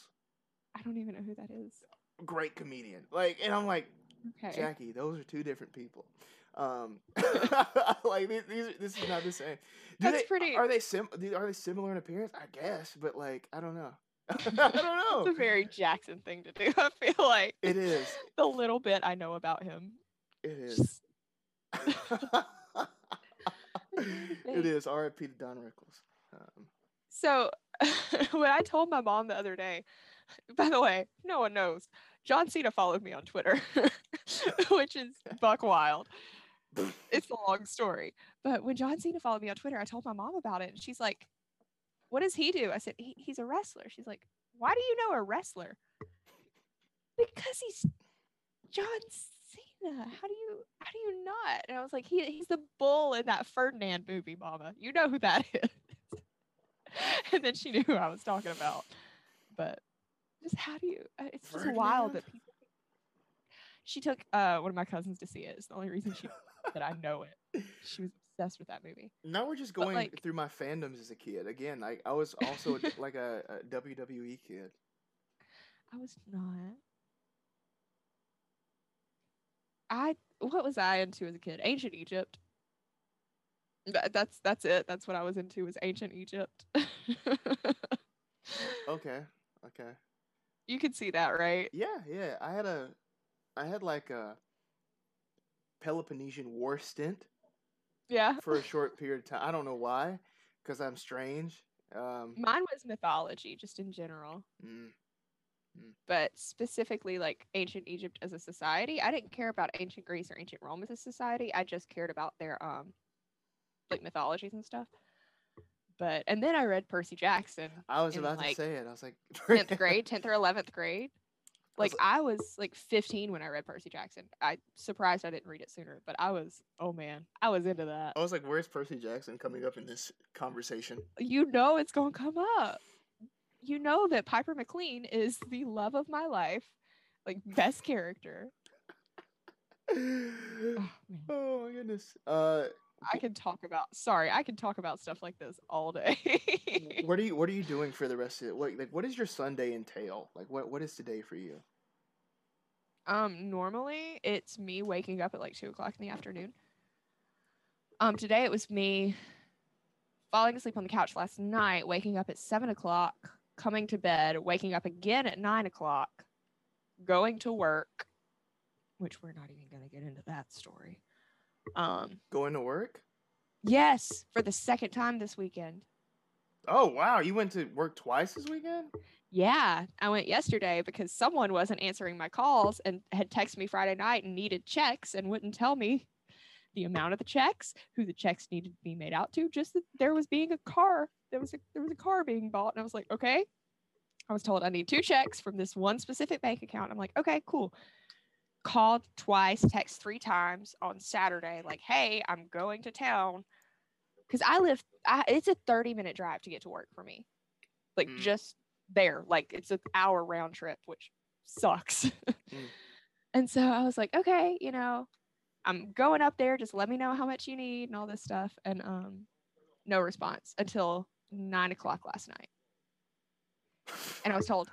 I don't even know who that is. great comedian. Like, and I'm like, Okay. Jackie, those are two different people. Um, like these, these are- this is not the same. Do That's they, pretty- Are they sim? Are they similar in appearance? I guess, but like, I don't know. I don't know. It's a very Jackson thing to do. I feel like It is. the little bit I know about him. It is. it is. R.I.P. to Don Rickles. Um, So when I told my mom the other day, by the way, no one knows. John Cena followed me on Twitter, which is buck wild. It's a long story. But when John Cena followed me on Twitter, I told my mom about it. And she's like, What does he do? I said, he, He's a wrestler. She's like, Why do you know a wrestler? Because he's John Cena. How do you how do you not? And I was like, he, he's the bull in that Ferdinand movie, Mama. You know who that is. and then she knew who I was talking about. But just how do you? uh, It's just wild that people. She took uh, one of my cousins to see it. It's the only reason she that I know it. She was obsessed with that movie. now we're just going like- through my fandoms as a kid. Again, I, I was also like a, a WWE kid. I was not. I what was I into as a kid? Ancient Egypt. That, that's that's it. That's what I was into was ancient Egypt. Okay. Okay. you could see that, right? Yeah. Yeah. I had a, I had like a Peloponnesian War stint Yeah. for a short period of time. I don't know why, because I'm strange. Um, Mine was mythology, just in general. mm, but specifically like ancient Egypt as a society. I didn't care about ancient Greece or ancient Rome as a society. I just cared about their um like mythologies and stuff. But and then I read Percy Jackson, I was about like, to say it. I was like, 10th grade, 10th or 11th grade. Like I was like 15 when I read Percy Jackson. I surprised I didn't read it sooner, but I was oh man, I was into that. I was like, where's Percy Jackson coming up in this conversation? You know it's going to come up. You know that Piper McLean is the love of my life. Like best character. Oh, oh my goodness. Uh, I can talk about sorry, I can talk about stuff like this all day. what are you What are you doing for the rest of it? What like What does your Sunday entail? Like what What is today for you? um, normally it's me waking up at like two o'clock in the afternoon. Um, today it was me falling asleep on the couch last night, waking up at seven o'clock, coming to bed, waking up again at nine o'clock, going to work, which we're not even going to get into that story. Um, Going to work? yes, for the second time this weekend. Oh wow, you went to work twice this weekend? Yeah, I went yesterday because someone wasn't answering my calls and had texted me Friday night and needed checks and wouldn't tell me the amount of the checks, who the checks needed to be made out to, just that there was being a car. There was a there was a car being bought and I was like, "Okay." I was told I need two checks from this one specific bank account. I'm like, "Okay, cool." Called twice, text three times on Saturday like, "Hey, I'm going to town." Cuz I live I, it's a 30 minute drive to get to work for me. Like Mm. just there. Like it's an hour round trip, which sucks. Mm. And so I was like, okay, you know, I'm going up there. Just let me know how much you need and all this stuff. And um, no response until nine o'clock last night. And I was told,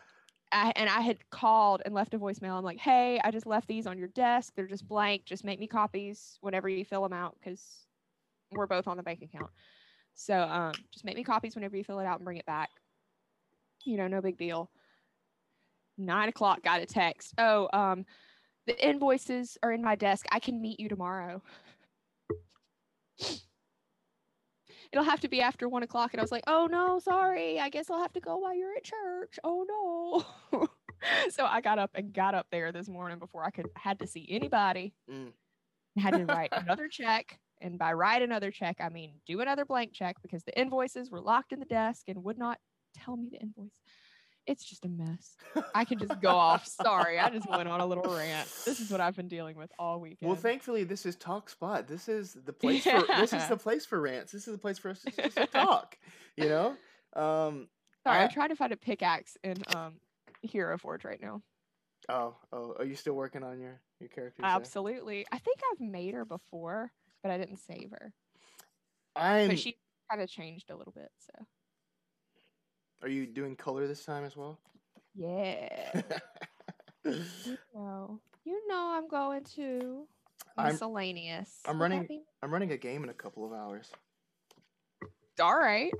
I, and I had called and left a voicemail. I'm like, hey, I just left these on your desk. They're just blank. Just make me copies whenever you fill them out because we're both on the bank account. So um, just make me copies whenever you fill it out and bring it back. You know, no big deal. Nine o'clock, got a text. Oh, um, the invoices are in my desk. I can meet you tomorrow. It'll have to be after one o'clock. And I was like, oh no, sorry. I guess I'll have to go while you're at church. Oh no. so I got up and got up there this morning before I could had to see anybody. Mm. Had to write another check. And by write another check, I mean do another blank check because the invoices were locked in the desk and would not tell me the invoice. It's just a mess. I can just go off. Sorry, I just went on a little rant. This is what I've been dealing with all weekend. Well, thankfully, this is Talk Spot. This is the place for this is the place for rants. This is the place for us to talk. You know. Um. Sorry, I- I'm trying to find a pickaxe in um Hero Forge right now. Oh. Oh. Are you still working on your your characters? there? Absolutely. I think I've made her before, but I didn't save her. I'm. But she kind of changed a little bit, so Are you doing color this time as well? yeah. you know, you know I'm going to I'm- miscellaneous. I'm running- be- I'm running a game in a couple of hours. All right.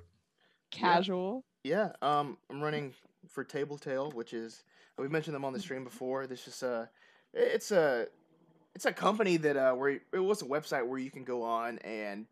Casual. Yeah, um, I'm running for Table Tale, which is we mentioned them on the stream before. This is a, it's a, it's a company that uh, where it was a website where you can go on and,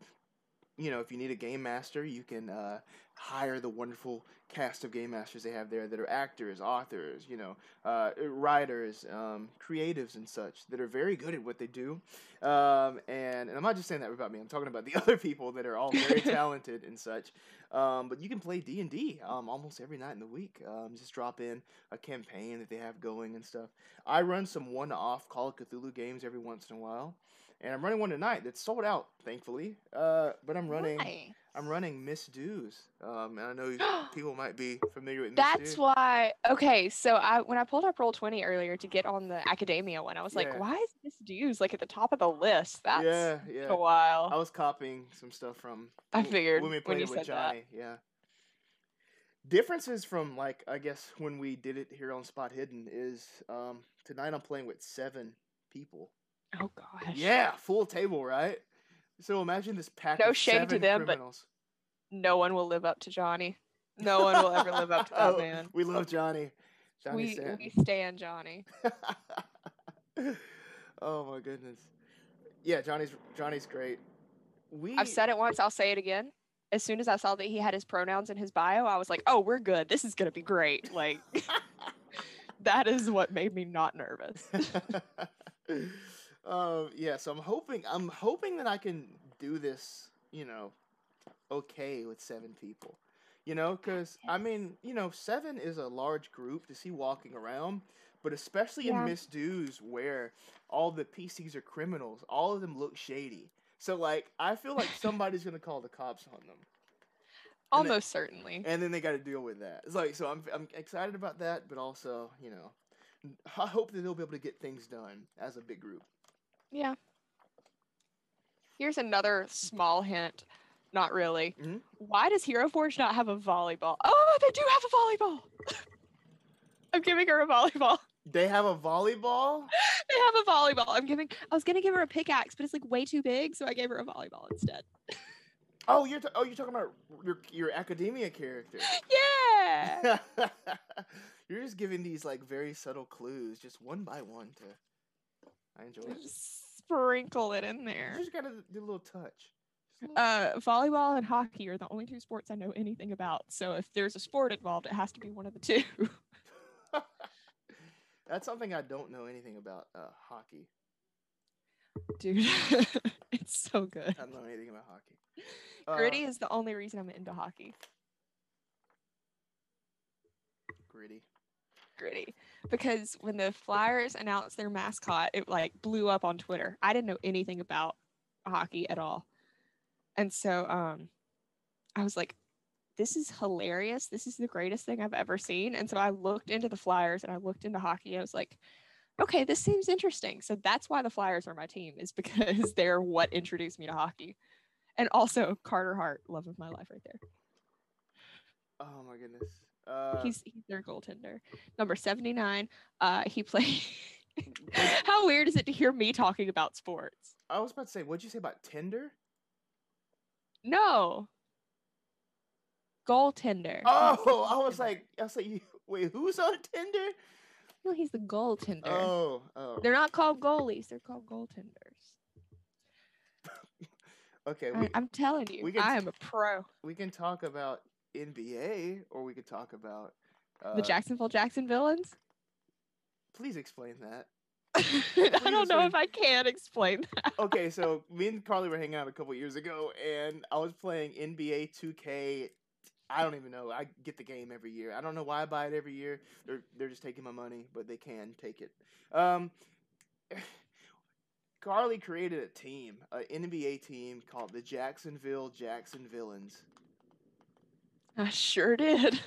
you know, if you need a game master, you can uh, hire the wonderful cast of game masters they have there that are actors, authors, you know, uh, writers, um, creatives, and such that are very good at what they do. Um, and, and I'm not just saying that about me. I'm talking about the other people that are all very talented and such. Um, but you can play D and D um, almost every night in the week. Um, just drop in a campaign that they have going and stuff. I run some one-off Call of Cthulhu games every once in a while, and I'm running one tonight that's sold out, thankfully. Uh, but I'm running, Nice. I'm running Missed Dues. Um, and I know people might be familiar with Miss That's Dews. why. Okay, so I when I pulled up roll twenty earlier to get on the academia one, I was like, why is this dues like at the top of the list? That's yeah, yeah. a while. I was copying some stuff from. I figured when we when played you it with said that. Yeah. Differences from like I guess when we did it here on Spot Hidden is um, tonight I'm playing with seven people. Oh gosh. Yeah, full table, right? So imagine this pack. No of shame to them, but. No one will live up to Johnny. No one will ever live up to that Oh, man. We love Johnny. Johnny We we stand Johnny. oh my goodness. Yeah, Johnny's Johnny's great. We I've said it once. I'll say it again. As soon as I saw that he had his pronouns in his bio, I was like, "Oh, we're good. This is gonna be great." Like that is what made me not nervous. Um, yeah, so I'm hoping I'm hoping that I can do this, you know, okay with seven people. You know, because I mean, you know, seven is a large group to see walking around, but especially Yeah. in Miss where all the PCs are criminals, all of them look shady. So like, I feel like somebody's gonna call the cops on them, And then- Almost certainly. and then they got to deal with that. It's like, so I'm I'm excited about that, but also, you know, I hope that they'll be able to get things done as a big group. Yeah. Here's another small hint. Not really. Mhm. Why does Hero Forge not have a volleyball? Oh, they do have a volleyball. I'm giving her a volleyball. They have a volleyball. they have a volleyball. I'm giving. I was gonna give her a pickaxe, but it's like way too big, so I gave her a volleyball instead. Oh, you're t- oh you're talking about your your academia character. yeah. you're just giving these like very subtle clues, just one by one. To I enjoy it. Sprinkle it in there. You just gotta do a little touch. A little- Uh, volleyball and hockey are the only two sports I know anything about. So if there's a sport involved, it has to be one of the two. That's something I don't know anything about. Uh, hockey. Dude, it's so good. I don't know anything about hockey. Uh, Gritty is the only reason I'm into hockey. Gritty. Gritty. Because when the Flyers announced their mascot, it like blew up on Twitter. I didn't know anything about hockey at all. And so um I was like, this is hilarious. This is the greatest thing I've ever seen. And so I looked into the Flyers and I looked into hockey. I was like, okay, this seems interesting. So that's why the Flyers are my team, is because they're what introduced me to hockey. And also Carter Hart, love of my life right there. Oh my goodness. Uh, he's he's their goaltender. Number 79. Uh he played How weird is it to hear me talking about sports? I was about to say, what'd you say about Tinder? No. Goaltender. Oh, I was like, I was like, you- wait, who's on Tinder? no, he's the goaltender. Oh, oh. They're not called goalies, they're called goaltenders. Okay, I, we, I'm telling you, we can- I am a pro. we can talk about NBA, or we could talk about. Uh, the Jacksonville Jackson villains? Please explain that. I don't know if I can explain that. Okay, so me and Carly were hanging out a couple years ago, and I was playing NBA 2K. I don't even know. I get the game every year. I don't know why I buy it every year. They're they're just taking my money, but they can take it. Um, Carly created a team, an NBA team called the Jacksonville Jackson Villains. I sure did.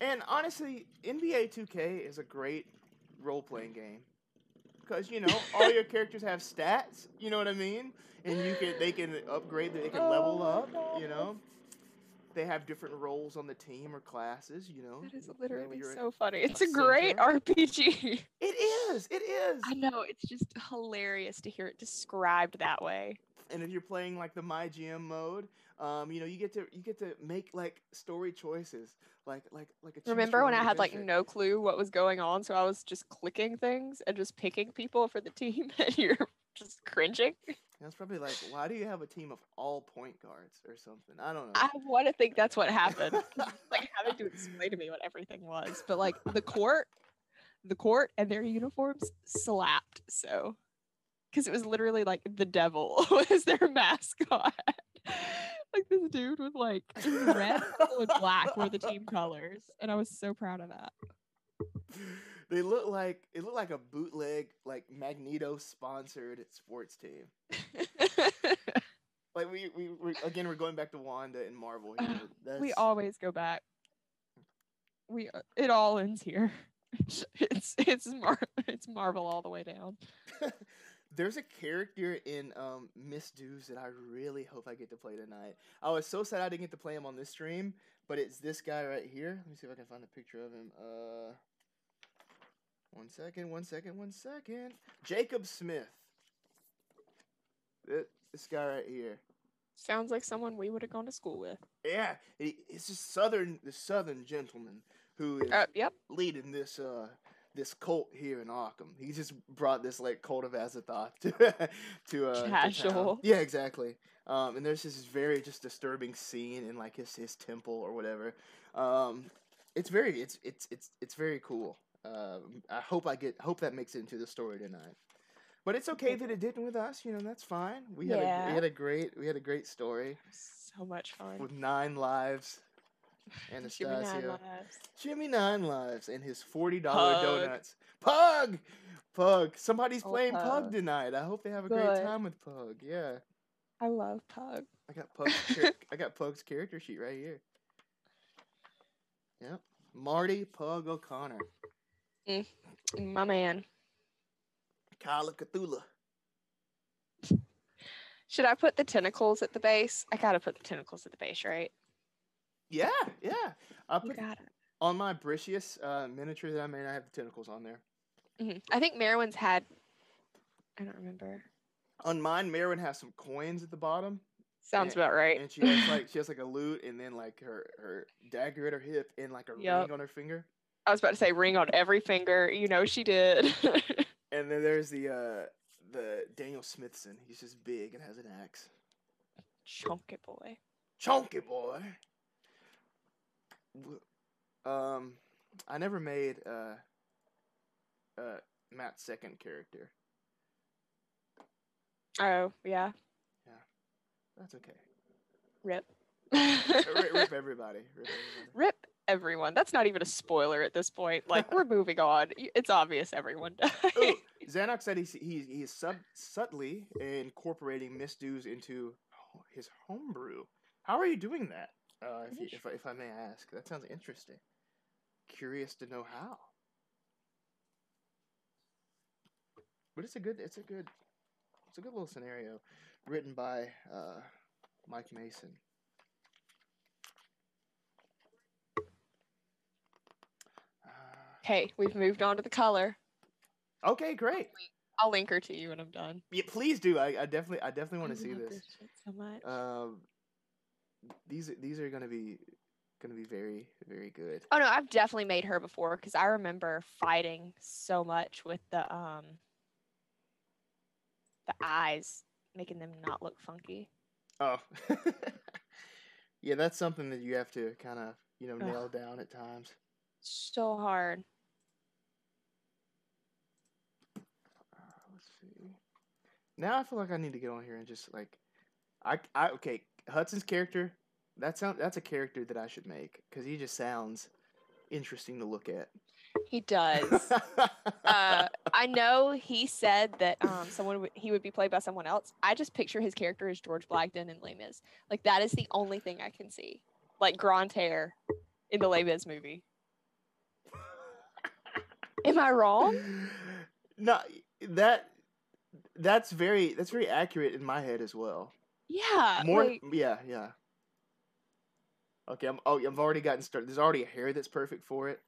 And honestly, NBA 2K is a great role playing game. Because you know, all your characters have stats, you know what I mean? And you can they can upgrade, they can level Oh up, my you know. They have different roles on the team or classes, you know. That is literally so funny. It's a a great. RPG. It is, it is. I know, it's just hilarious to hear it described that way. And if you're playing like the My GM mode, um, you know, you get to you get to make like story choices. Like like like a Remember when I had like no clue what was going on, so I was just clicking things and just picking people for the team, and you're just cringing? That's probably like, why do you have a team of all point guards or something? I don't know. I want to think that's what happened. like having to explain to me what everything was, but like the court, the court and their uniforms slapped. So, because it was literally like the devil was their mascot. like this dude with like red and black were the team colors, and I was so proud of that. they look like it looked like a bootleg like Magneto sponsored sports team. Like we we we again we're going back to Wanda and Marvel we always go back. We uh, it all ends here. It's it's Mar- it's Marvel all the way down. There's a character in um Missed Dues that I really hope I get to play tonight. I was so sad I didn't get to play him on this stream, but it's this guy right here. Let me see if I can find a picture of him. Uh one second, one second, one second. Jacob Smith. This guy right here. Sounds like someone we would have gone to school with. Yeah, it's just southern the southern gentleman who is Uh, yep. leading this uh this cult here in Arkham. He just brought this like cult of Azathoth to to uh Casual. town. yeah, exactly. Um, and there's this very just disturbing scene in like his his temple or whatever. Um, it's very it's it's it's it's very cool. Um, I hope I get hope that makes it into the story tonight. But it's okay that it didn't with us. You know that's fine. We had a, we had a great we had a great story So much fun. with nine lives. Jimmy Nine Anastasio. Lives. Jimmy Nine Lives and his forty dollar Pug. donuts. Pug, Pug. Somebody's Oh, playing Pug. Pug. tonight. I hope they have a great time with Pug. Yeah, I love Pug. I got Pug's. char- I got Pug's character sheet right here. Yep, Marty Pug O'Connor, mm, mm, My man. Kyla Cthulhu. Should I put the tentacles at the base? I gotta put the tentacles at the base, right? Yeah, yeah. I You put got it. On my Bricious uh, miniature that I made, I have the tentacles on there. Mhm. I think Merwin's had. I don't remember. On mine, Merwin has some coins at the bottom, Sounds Yeah, about right. and she has like she has like a lute, and then like her her dagger at her hip, and like a Yup. ring on her finger. I was about to say ring on every finger. You know she did. And then there's the uh the Daniel Smithson. He's just big and has an axe. Chunky boy. Chunky boy. Um, I never made uh uh Matt's second character. Oh yeah. Yeah, that's okay. Rip. rip, rip everybody. Rip everybody. Rip everyone. That's not even a spoiler at this point. Like we're moving on. It's obvious everyone died. Ooh, Xanox said he's he's he's sub- subtly incorporating misdews into his homebrew. How are you doing that? Uh, if, you, if I- if I may ask, that sounds interesting. Curious to know how. But it's a good it's a good it's a good little scenario, written by uh, Mike Mason. Okay, we've moved on to the color. okay, great. I'll link her to you when I'm done. Yeah, please do. I, I definitely I definitely want to see this. shit so much. Um, these these are gonna be gonna be very very good. Oh no, I've definitely made her before because I remember fighting so much with the um the eyes, making them not look funky. Oh, yeah, that's something that you have to kind of you know nail Ugh. down at times. So hard. Uh, let's see. Now I feel like I need to get on here and just like, I I okay Hudson's character. That sound that's a character that I should make because he just sounds interesting to look at. He does. uh, I know he said that um, someone would, he would be played by someone else. I just picture his character as George Blagden in Les Mis. Like that is the only thing I can see. Like Grantaire in the Les Mis movie. Am I wrong? no, that that's very that's very accurate in my head as well. Yeah. More, like- yeah, yeah. Okay, I'm. Oh, I've already gotten started. There's already a hair that's perfect for it.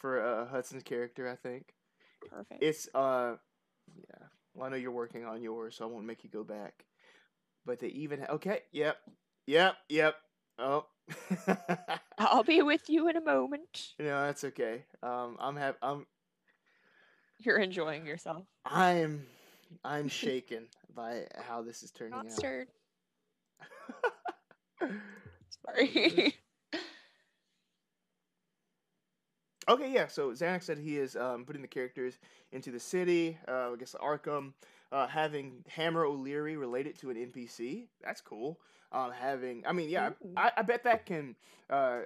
For uh, Hudson's character, I think perfect. it's. uh Yeah. Well, I know you're working on yours, so I won't make you go back. But they even. Ha- okay. Yep. Yep. Yep. Oh. I'll be with you in a moment. no, that's okay. Um, I'm have. I'm. You're enjoying yourself. I'm. I'm shaken by how this is turning Not out. stirred. Sorry. Okay, yeah. So Xanox said he is um, putting the characters into the city. Uh, I guess Arkham, uh, having Hammer O'Leary related to an NPC. That's cool. Um, having, I mean, yeah, I, I bet that can uh,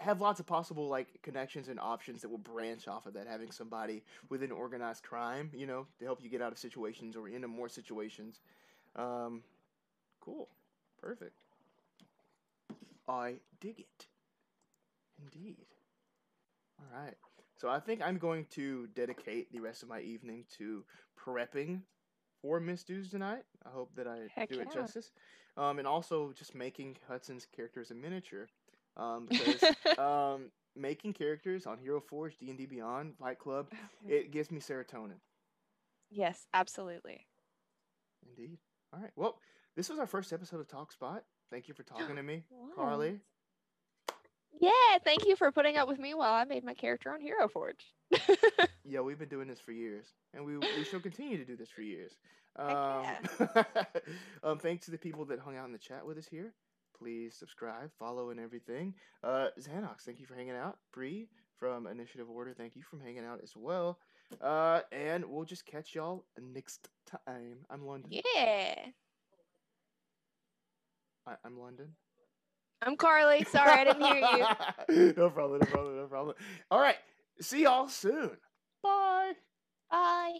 have lots of possible like connections and options that will branch off of that. Having somebody within organized crime, you know, to help you get out of situations or into more situations. Um, cool, perfect. I dig it. Indeed. All right. So I think I'm going to dedicate the rest of my evening to prepping for Missed Dues tonight. I hope that I Heck do it justice. Um, and also just making Hudson's character as a miniature. Um, because um, making characters on Hero Forge, D and D Beyond, Fight Club, it gives me serotonin. yes, absolutely. Indeed. All right. Well, this was our first episode of Talk Spot. Thank you for talking to me, Wow. Carly. Yeah, thank you for putting up with me while I made my character on Hero Forge. Yeah, we've been doing this for years, and we we shall continue to do this for years. Um, Heck um, thanks to the people that hung out in the chat with us here. Please subscribe, follow, and everything. Uh, Xanox, thank you for hanging out. Bree from Initiative Order, thank you for hanging out as well. Uh, and we'll just catch y'all next time. I'm London. yeah. I, I'm London. I'm Carly. Sorry, I didn't hear you. no problem. No problem. No problem. All right. See y'all soon. Bye. Bye.